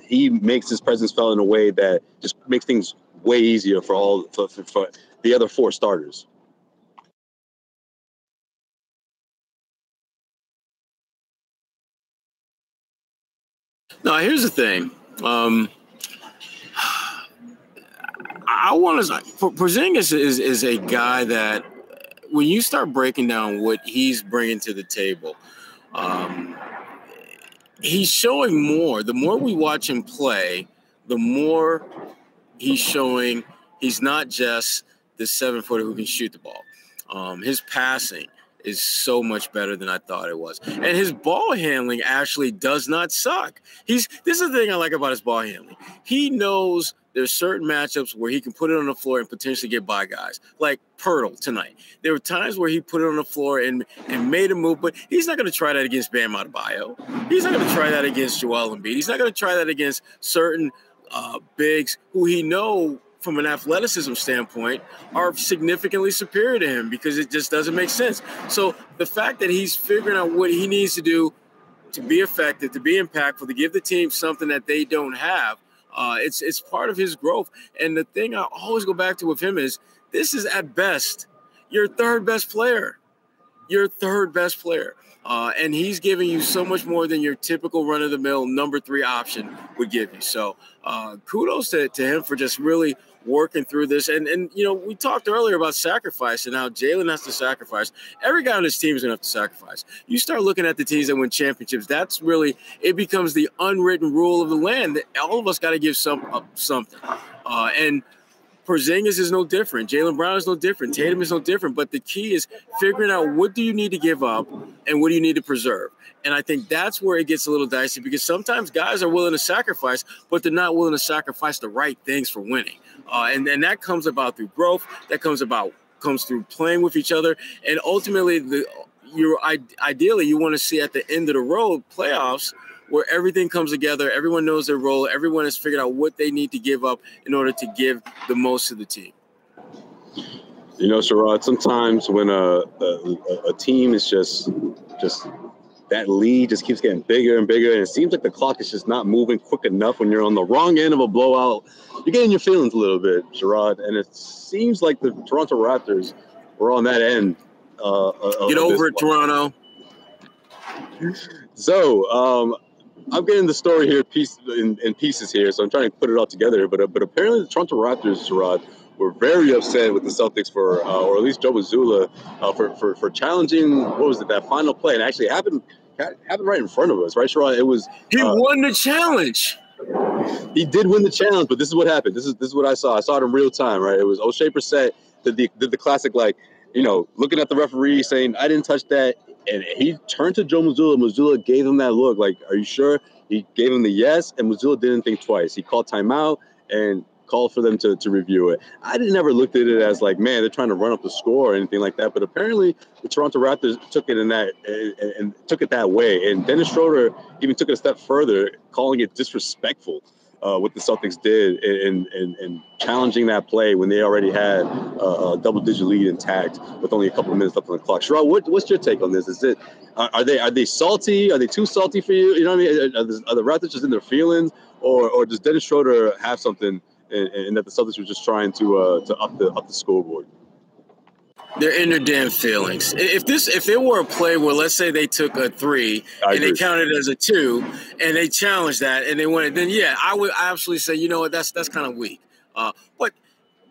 he makes his presence felt in a way that just makes things way easier for all for, for, for the other four starters. Now, here's the thing. Um, I want to. Porzingis is is a guy that when you start breaking down what he's bringing to the table, um, he's showing more. The more we watch him play, the more he's showing he's not just the seven footer who can shoot the ball. Um, his passing is so much better than I thought it was. And his ball handling actually does not suck. He's this is the thing I like about his ball handling. He knows there's certain matchups where he can put it on the floor and potentially get by guys, like Poeltl tonight. There were times where he put it on the floor and, and made a move, but he's not going to try that against Bam Adebayo. He's not going to try that against Joel Embiid. He's not going to try that against certain uh, bigs who he know from an athleticism standpoint are significantly superior to him because it just doesn't make sense. So the fact that he's figuring out what he needs to do to be effective, to be impactful, to give the team something that they don't have, uh, it's it's part of his growth. And the thing I always go back to with him is this is at best your third best player, your third best player. Uh, and he's giving you so much more than your typical run of the mill number three option would give you. So uh, kudos to, to him for just really working through this. And and you know, we talked earlier about sacrifice and how Jaylen has to sacrifice. Every guy on his team is gonna have to sacrifice. You start looking at the teams that win championships, that's really it becomes the unwritten rule of the land that all of us got to give some up something. Uh, and Porzingis is no different. Jaylen Brown is no different. Tatum is no different. But the key is figuring out what do you need to give up and what do you need to preserve. And I think that's where it gets a little dicey because sometimes guys are willing to sacrifice, but they're not willing to sacrifice the right things for winning. Uh, and, and that comes about through growth. That comes about comes through playing with each other. And ultimately, the you're ideally you want to see at the end of the road playoffs – where everything comes together, everyone knows their role, everyone has figured out what they need to give up in order to give the most to the team. You know, Sherrod, sometimes when a, a, a team is just just that lead just keeps getting bigger and bigger, and it seems like the clock is just not moving quick enough when you're on the wrong end of a blowout. You're getting your feelings a little bit, Sherrod. and it seems like the Toronto Raptors were on that end. Uh, Get over it, Toronto. so, um, I'm getting the story here piece in, in, pieces here, so I'm trying to put it all together. But uh, but apparently the Toronto Raptors, Sherrod, were very upset with the Celtics for, uh, or at least Joe Mazzulla, uh, for, for for challenging what was it that final play, and actually it happened happened right in front of us, right, Sherrod? It was he uh, won the challenge. He did win the challenge, but this is what happened. This is this is what I saw. I saw it in real time, right? It was Oshae Brissett did the did the classic like, you know, looking at the referee saying I didn't touch that, and he turned to Joe Mazzulla. Mazzulla gave him that look, like, "Are you sure?" He gave him the yes, and Mazzulla didn't think twice. He called timeout and called for them to, to review it. I didn't ever looked at it as like, man, they're trying to run up the score or anything like that. But apparently, the Toronto Raptors took it in that and, and took it that way. And Dennis Schroeder even took it a step further, calling it disrespectful uh, what the Celtics did in, in, in, challenging that play when they already had a, a double-digit lead intact with only a couple of minutes left on the clock. Sherrod, what, what's your take on this? Is it are, are, they are they salty? Are they too salty for you? You know what I mean? Are, the, are the Raptors just in their feelings, or or does Dennis Schroeder have something in, in that the Celtics were just trying to uh, to up the up the scoreboard? They're in their damn feelings. If this, if it were a play where, let's say, they took a three I and agree. they counted as a two, and they challenged that and they won it, then yeah, I would absolutely say, you know what, that's that's kind of weak. Uh, but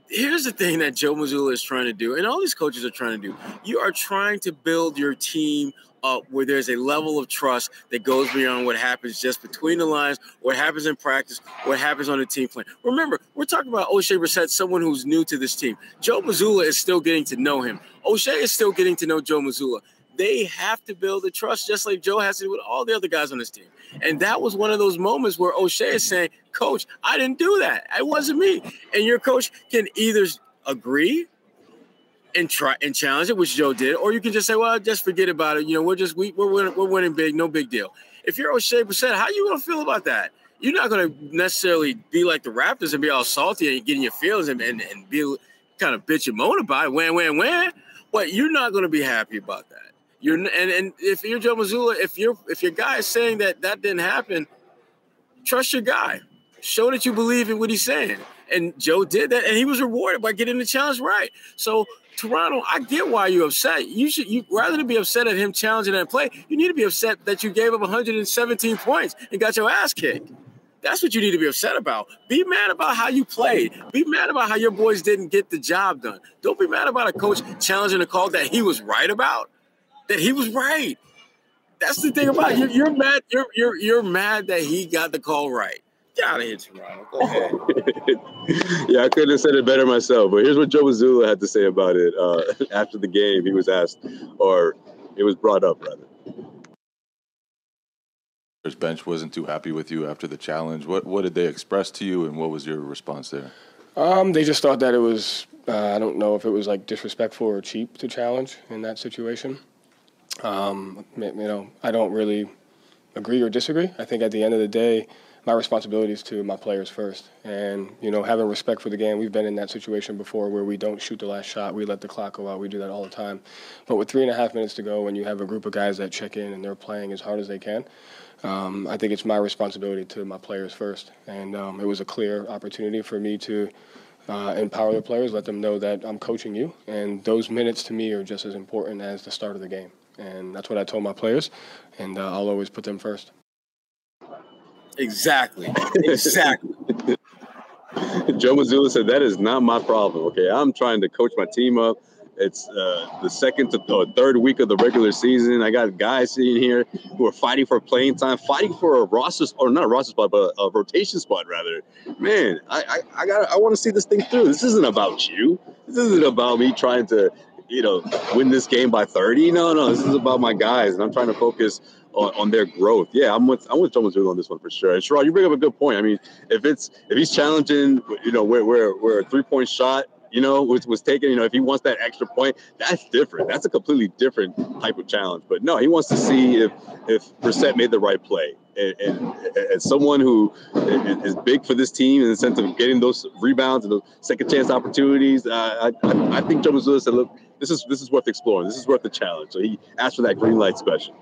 here's the thing that Joe Mazzulla is trying to do, and all these coaches are trying to do. You are trying to build your team up where there's a level of trust that goes beyond what happens just between the lines, what happens in practice, what happens on the team plan. Remember, we're talking about Oshae Brissett, someone who's new to this team. Joe Mazzulla is still getting to know him. Oshae is still getting to know Joe Mazzulla. They have to build the trust just like Joe has to do with all the other guys on this team. And that was one of those moments where Oshae is saying, Coach, I didn't do that. It wasn't me. And your coach can either agree and try and challenge it, which Joe did, or you can just say, "Well, just forget about it." You know, we're just we, we're winning, we're winning big, no big deal. If you're Oshae Brissett, how you gonna feel about that? You're not gonna necessarily be like the Raptors and be all salty and getting your feelings and, and, and be kind of bitch and moan about it, wham, wham, wham. But you're not gonna be happy about that. You're and and if you're Joe Mazzulla, if you're if your guy is saying that that didn't happen, trust your guy. Show that you believe in what he's saying. And Joe did that, and he was rewarded by getting the challenge right. So Toronto, I get why you're upset. You should you rather than be upset at him challenging that play, you need to be upset that you gave up 117 points and got your ass kicked. That's what you need to be upset about. Be mad about how you played. Be mad about how your boys didn't get the job done. Don't be mad about a coach challenging a call that he was right about. That he was right. That's the thing about. You're, you're mad. You're you're you're mad that he got the call right. Get out of here, Toronto. Go ahead. yeah, I couldn't have said it better myself. But here's what Joe Mazzulla had to say about it uh, after the game. He was asked, or it was brought up, rather. His bench wasn't too happy with you after the challenge. What what did they express to you, and what was your response there? Um, they just thought that it was. Uh, I don't know if it was like disrespectful or cheap to challenge in that situation. Um, you know, I don't really agree or disagree. I think at the end of the day, my responsibility is to my players first. And, you know, having respect for the game, we've been in that situation before where we don't shoot the last shot. We let the clock go out. We do that all the time. But with three and a half minutes to go and you have a group of guys that check in and they're playing as hard as they can, um, I think it's my responsibility to my players first. And um, it was a clear opportunity for me to uh, empower the players, let them know that I'm coaching you. And those minutes to me are just as important as the start of the game. And that's what I told my players. And uh, I'll always put them first. Exactly. Exactly. Joe Mazzulla said that is not my problem. Okay, I'm trying to coach my team up. It's uh, the second to th- third week of the regular season. I got guys sitting here who are fighting for playing time, fighting for a roster or not a roster spot, but a, a rotation spot rather. Man, I I, I got I want to see this thing through. This isn't about you. This isn't about me trying to you know win this game by 30. No, no, this is about my guys, and I'm trying to focus on, on their growth. Yeah, I'm with I'm with Mazzulla on this one for sure. And Sherrod, you bring up a good point. I mean, if it's if he's challenging, you know, where where where a three point shot you know, was, was taken, you know, if he wants that extra point, that's different. That's a completely different type of challenge. But no, he wants to see if if Brissett made the right play. And, and as someone who is big for this team in the sense of getting those rebounds and those second chance opportunities, uh, I, I, I think Joe Mazzulla said, look, this is this is worth exploring. This is worth the challenge. So he asked for that green light special.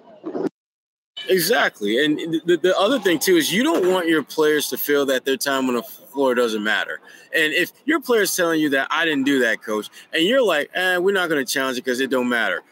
Exactly. And the, the other thing, too, is you don't want your players to feel that their time on the floor doesn't matter. And if your player's telling you that I didn't do that, coach, and you're like, eh, we're not going to challenge it because it don't matter.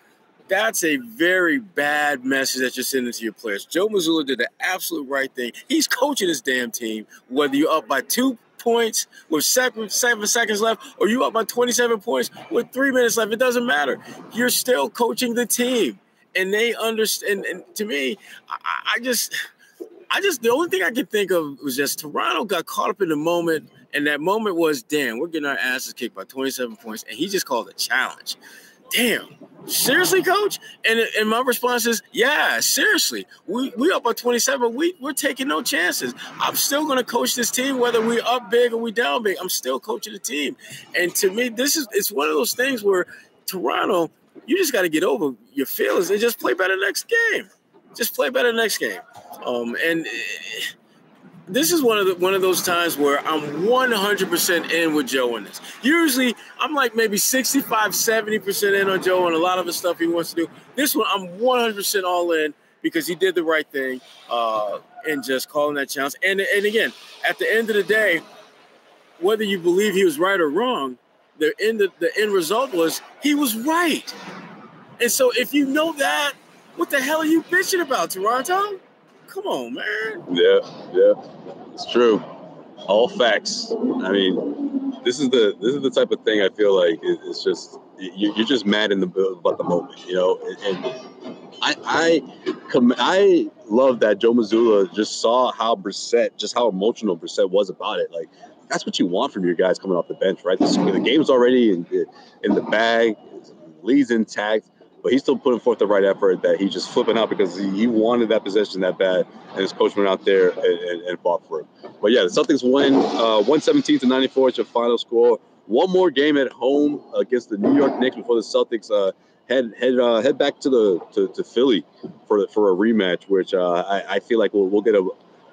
that's a very bad message that you're sending to your players. Joe Mazzulla did the absolute right thing. He's coaching his damn team, whether you're up by two points with seven, seven seconds left or you up by 27 points with three minutes left. It doesn't matter. You're still coaching the team. And they understand. And, to me, I, I just, I just, the only thing I could think of was just Toronto got caught up in the moment. And that moment was, damn, we're getting our asses kicked by 27 points. And he just called a challenge damn, seriously, coach? And, and my response is, yeah, seriously. We we up by 27. We we're taking no chances. I'm still gonna coach this team, whether we up big or we down big. I'm still coaching the team. And to me, this is it's one of those things where Toronto, you just gotta get over your feelings and just play better next game. Just play better next game. Um, and this is one of the one of those times where I'm 100% in with Joe in this. Usually, I'm like maybe 65, 70% in on Joe on a lot of the stuff he wants to do. This one, I'm 100% all in because he did the right thing uh, and just calling that challenge. And and again, at the end of the day, whether you believe he was right or wrong, the end the end result was he was right. And so, if you know that, what the hell are you bitching about, Toronto? Come on, man. Yeah, yeah, it's true. All facts. I mean, this is the this is the type of thing I feel like it's just you're just mad in the about the moment, you know. And I I I love that Joe Mazzulla just saw how Brissett, just how emotional Brissett was about it. Like that's what you want from your guys coming off the bench, right? The, the game's already in, in the bag, leads intact but he's still putting forth the right effort that he's just flipping out because he, wanted that position that bad, and his coach went out there and, and, and fought for him. But yeah, the Celtics win uh, 117 to 94 is your final score. One more game at home against the New York Knicks before the Celtics uh, head head uh, head back to the to, to Philly for for a rematch, which uh, I, I feel like we'll, we'll get a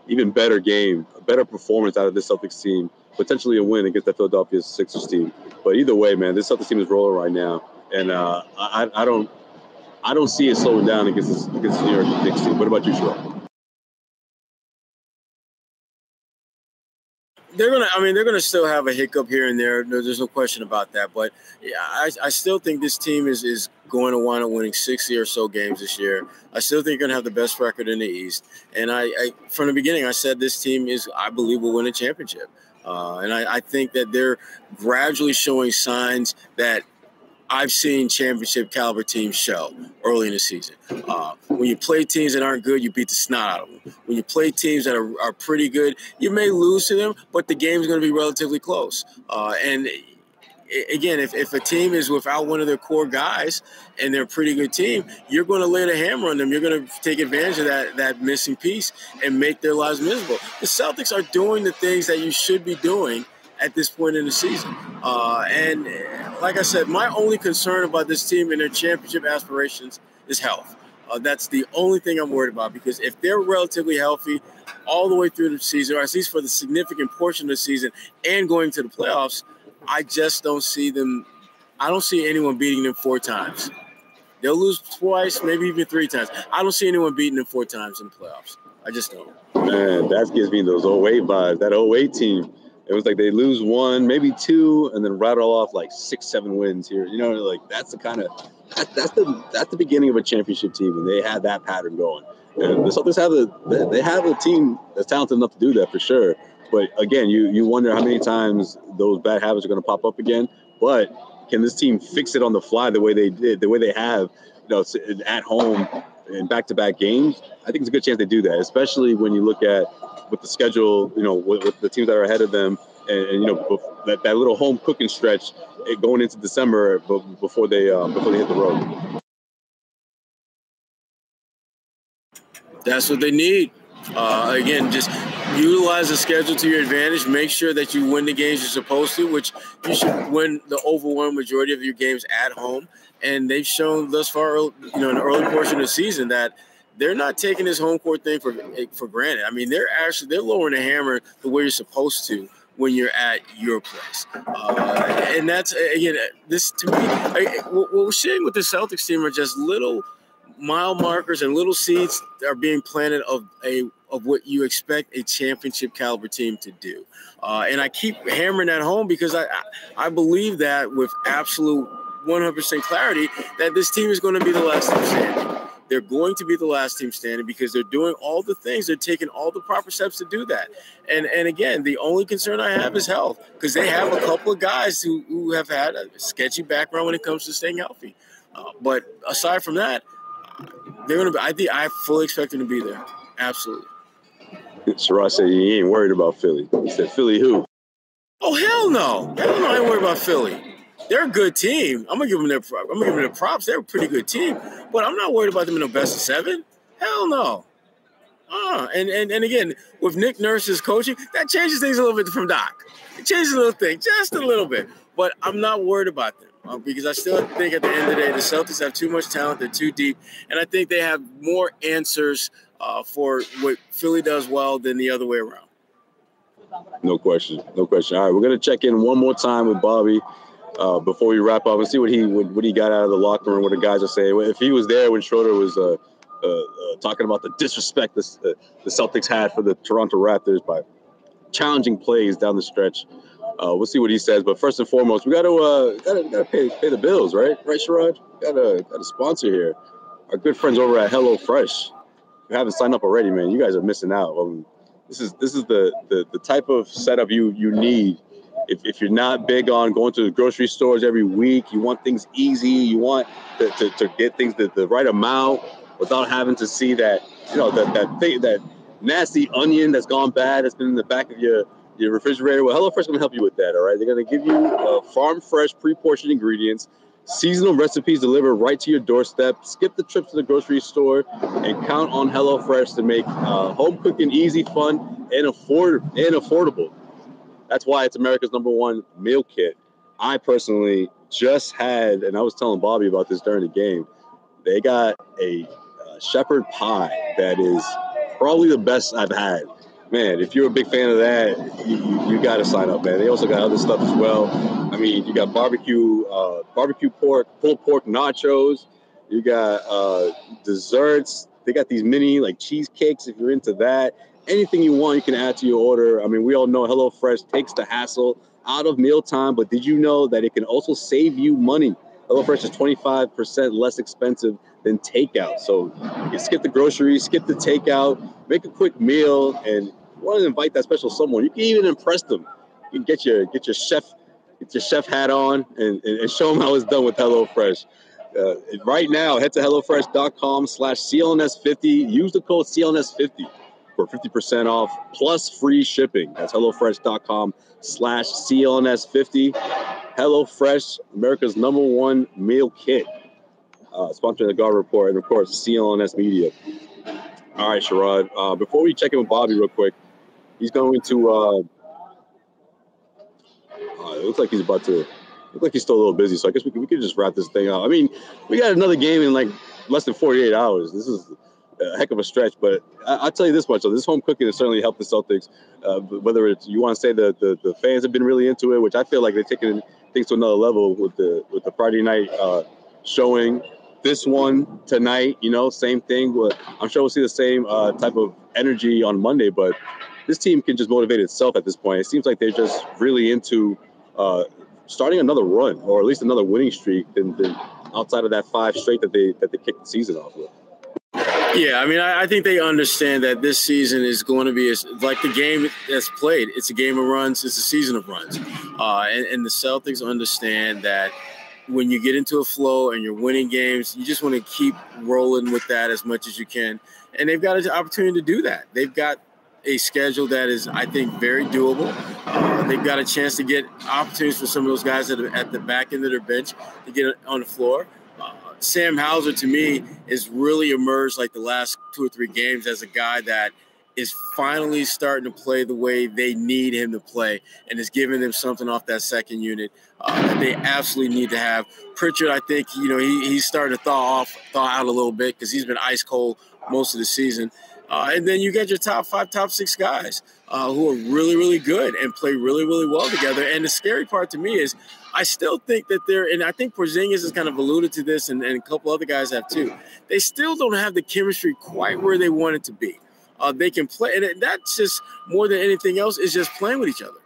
even better game, a better performance out of this Celtics team, potentially a win against the Philadelphia Sixers team. But either way, man, this Celtics team is rolling right now, and uh, I, I don't I don't see it slowing down against this, against New York Knicks team. What about you, Sherrod? They're gonna. I mean, they're gonna still have a hiccup here and there. There's no question about that. But yeah, I, I still think this team is is going to wind up winning 60 or so games this year. I still think they're gonna have the best record in the East. And I, I from the beginning, I said this team is, I believe, will win a championship. Uh, and I, I, think that they're gradually showing signs that I've seen championship caliber teams show early in the season. Uh, when you play teams that aren't good, you beat the snot out of them. When you play teams that are, are pretty good, you may lose to them, but the game's going to be relatively close. Uh, and again, if, if a team is without one of their core guys and they're a pretty good team, you're going to lay the hammer on them. You're going to take advantage of that that missing piece and make their lives miserable. The Celtics are doing the things that you should be doing at this point in the season. Uh, and like I said, my only concern about this team and their championship aspirations is health. Uh, that's the only thing I'm worried about because if they're relatively healthy all the way through the season, or at least for the significant portion of the season and going to the playoffs, I just don't see them. I don't see anyone beating them four times. They'll lose twice, maybe even three times. I don't see anyone beating them four times in the playoffs. I just don't. Man, that gives me those 08 vibes. That 08 team it was like they lose one, maybe two, and then rattle off like six, seven wins here. You know, like that's the kind of that, that's the that's the beginning of a championship team, and they had that pattern going. And the Celtics have a they have a team that's talented enough to do that for sure. But again, you you wonder how many times those bad habits are going to pop up again. But can this team fix it on the fly the way they did, the way they have, you know, at home in back-to-back games? I think it's a good chance they do that, especially when you look at with the schedule, you know, with, with the teams that are ahead of them, and, and you know that, that little home cooking stretch eh, going into December before they um, before they hit the road. That's what they need. Uh, again, just utilize the schedule to your advantage. Make sure that you win the games you're supposed to, which you should win the overwhelming majority of your games at home. And they've shown thus far, you know, in the early portion of the season that they're not taking this home court thing for for granted. I mean, they're actually they're lowering the hammer the way you're supposed to when you're at your place, uh, and that's again this to me. I, what we're seeing with the Celtics team are just little mile markers and little seeds that are being planted of a of what you expect a championship caliber team to do. Uh, and I keep hammering that home because I, I believe that with absolute 100% clarity that this team is going to be the last team standing. They're going to be the last team standing because they're doing all the things. They're taking all the proper steps to do that. And and again, the only concern I have is health because they have a couple of guys who, who have had a sketchy background when it comes to staying healthy. Uh, but aside from that, they're going to be. I think I fully expect them to be there. Absolutely. Sherrod said he ain't worried about Philly. He said Philly who? Oh hell no! Hell no! I ain't worried about Philly they're a good team. I'm gonna give them their I'm gonna give them their props. They're a pretty good team, but I'm not worried about them in the best of seven. Hell no. Uh, and, and and again, with Nick Nurse's coaching, that changes things a little bit from Doc. It changes a little thing, just a little bit. But I'm not worried about them uh, because I still think at the end of the day, the Celtics have too much talent. They're too deep, and I think they have more answers uh, for what Philly does well than the other way around. No question, no question. All right, we're gonna check in one more time with Bobby uh, before we wrap up and see what he what, what, he got out of the locker room, what the guys are saying. If he was there when Schroeder was uh, uh, uh talking about the disrespect the, uh, the Celtics had for the Toronto Raptors by challenging plays down the stretch, uh, we'll see what he says. But first and foremost, we got to gotta, gotta pay pay the bills, right? Right, Sherrod? Got a got a sponsor here. Our good friends over at HelloFresh. If you haven't signed up already, man, you guys are missing out. Um, this is this is the, the the type of setup you you need if, if you're not big on going to the grocery stores every week, you want things easy, you want to, to, to get things the, the right amount without having to see that, you know, that that thing, that nasty onion that's gone bad that's been in the back of your your refrigerator. Well, HelloFresh is going to help you with that. All right, they're going to give you uh, farm fresh, pre-portioned ingredients, seasonal recipes delivered right to your doorstep. Skip the trip to the grocery store and count on HelloFresh to make uh, home cooking easy, fun, and afford and affordable. That's why it's America's number one meal kit. I personally just had, and I was telling Bobby about this during the game. They got a uh, shepherd pie that is probably the best I've had. Man, if you're a big fan of that, you, you got to sign up, man. They also got other stuff as well. I mean, you got barbecue, uh, barbecue pork, pulled pork nachos. You got uh, desserts. They got these mini like cheesecakes if you're into that anything you want, you can add to your order. I mean, we all know HelloFresh takes the hassle out of mealtime, but did you know that it can also save you money? HelloFresh is 25% less expensive than takeout. So you skip the groceries, skip the takeout, make a quick meal, and want to invite that special someone. You can even impress them. You can get your get your chef get your chef hat on and, and, and show them how it's done with HelloFresh. Uh, right now, head to HelloFresh.com slash CLNS50. Use the code CLNS50 for 50% off plus free shipping. That's HelloFresh.com slash CLNS50. HelloFresh, America's number one meal kit. Uh, sponsoring the Garden Report and, of course, CLNS Media. All right, Sherrod. Uh, before we check in with Bobby real quick, he's going to. Uh, uh, it looks like he's about to. Look like he's still a little busy, so I guess we could, we could just wrap this thing up. I mean, we got another game in like less than 48 hours. This is a heck of a stretch. But I, will tell you this much: so this home cooking has certainly helped the Celtics. Uh, whether it's you want to say the, the, the fans have been really into it, which I feel like they're taking things to another level with the with the Friday night uh, showing. This one tonight, you know, same thing. I'm sure we'll see the same uh, type of energy on Monday, but this team can just motivate itself at this point. It seems like they're just really into uh, starting another run, or at least another winning streak, than, than outside of that five straight that they that they kicked the season off with. Yeah, I mean, I, I, think they understand that this season is going to be like the game that's played. It's a game of runs. It's a season of runs, uh, and, and, the Celtics understand that when you get into a flow and you're winning games, you just want to keep rolling with that as much as you can. And they've got an opportunity to do that. They've got a schedule that is, I think, very doable. Uh, they've got a chance to get opportunities for some of those guys that are at the back end of their bench to get on the floor. Sam Hauser to me is really emerged like the last two or three games as a guy that is finally starting to play the way they need him to play and is giving them something off that second unit uh, that they absolutely need to have. Pritchard, I think, you know, he, he's starting to thaw off, thaw out a little bit because he's been ice cold most of the season. Uh, and then you get your top five, top six guys uh, who are really, really good and play really, really well together. And the scary part to me is I still think that they're, and I think Porzingis has kind of alluded to this, and, and a couple other guys have too. They still don't have the chemistry quite where they want it to be. Uh, they can play, and that's just more than anything else is just playing with each other.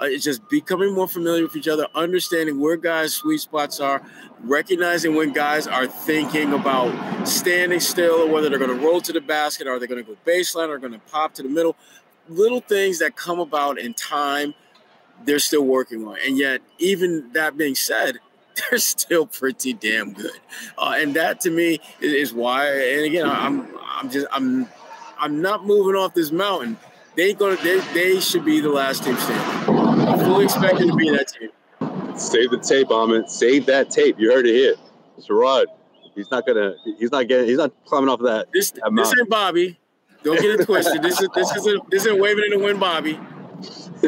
Uh, it's just becoming more familiar with each other, understanding where guys' sweet spots are, recognizing when guys are thinking about standing still or whether they're going to roll to the basket, are they going to go baseline, or going to pop to the middle. Little things that come about in time, they're still working on. And yet, even that being said, they're still pretty damn good. Uh, and that to me is, is why. And again, I'm I'm just I'm I'm not moving off this mountain. They gonna they they should be the last team standing. I fully expect them to be that team. Save the tape, Ahmed. Save that tape. You heard it here. Sherrod. He's not gonna. He's not getting. He's not climbing off of that. This that this ain't Bobby. Don't get it twisted. this is this isn't this isn't waving in the wind, Bobby.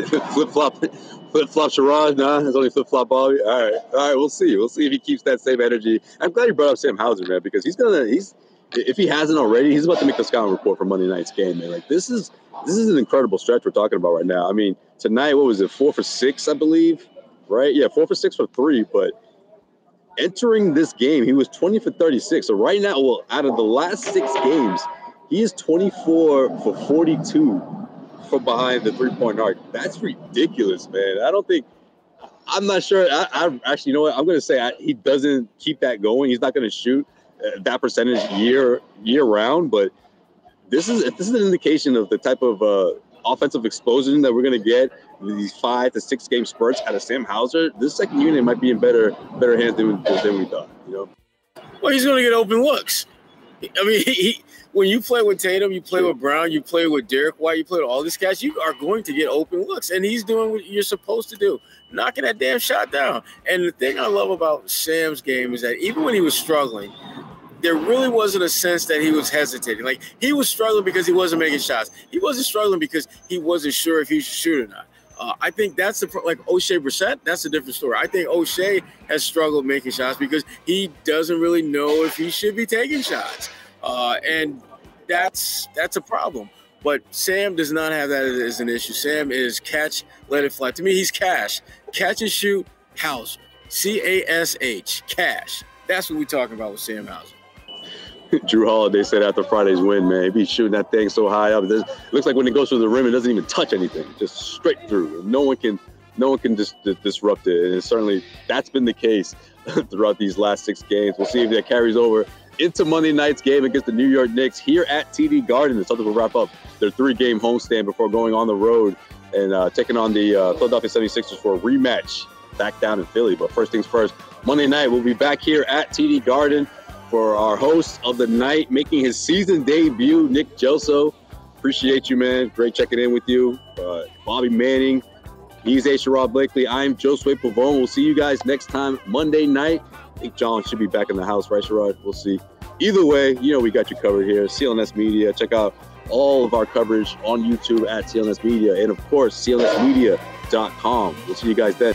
flip flop, flip flop Sherrod. Nah, it's only flip flop Bobby. All right, all right. We'll see. We'll see if he keeps that same energy. I'm glad you brought up Sam Hauser, man, because he's gonna. He's if he hasn't already, he's about to make the scouting report for Monday night's game, man. Like this is this is an incredible stretch we're talking about right now. I mean, tonight, what was it, four for six, I believe, right? Yeah, four for six for three. But entering this game, he was 20 for 36. So right now, well, out of the last six games, he is 24 for 42 from behind the three-point arc. That's ridiculous, man. I don't think. I'm not sure. I, I actually, you know what? I'm going to say I, he doesn't keep that going. He's not going to shoot uh, that percentage year year round, but this is this is an indication of the type of uh, offensive explosion that we're going to get these five to six game spurts out of Sam Hauser. This second unit might be in better better hands than, than we thought. You know. Well, he's going to get open looks. I mean, he, when you play with Tatum, you play with Brown, you play with Derrick White, you play with all these guys, you are going to get open looks. And he's doing what you're supposed to do, knocking that damn shot down. And the thing I love about Sam's game is that even when he was struggling, there really wasn't a sense that he was hesitating. Like he was struggling because he wasn't making shots. He wasn't struggling because he wasn't sure if he should shoot or not. Uh, I think that's the like Oshae Brissett. That's a different story. I think Oshae has struggled making shots because he doesn't really know if he should be taking shots, uh, and that's that's a problem. But Sam does not have that as an issue. Sam is catch, let it fly. To me, he's cash, catch and shoot. Hauser, C A S H, cash. That's what we're talking about with Sam Hauser. Jrue Holiday said after Friday's win, man, be shooting that thing so high up. It looks like when it goes through the rim, it doesn't even touch anything, just straight through. No one can, no one can just disrupt it. And certainly that's been the case throughout these last six games. We'll see if that carries over into Monday night's game against the New York Knicks here at TD Garden. The Celtics will wrap up their three-game homestand before going on the road and uh, taking on the uh, Philadelphia 76ers for a rematch back down in Philly. But first things first, Monday night we'll be back here at TD Garden for our host of the night, making his season debut, Nick Gelso. Appreciate you, man. Great checking in with you. Uh, Bobby Manning. He's A. Sherrod Blakely. I'm Josue Pavon. We'll see you guys next time, Monday night. I think John should be back in the house, right, Sherrod? We'll see. Either way, you know we got you covered here. CLNS Media. Check out all of our coverage on YouTube at CLNS Media. And, of course, CLNSmedia.com. We'll see you guys then.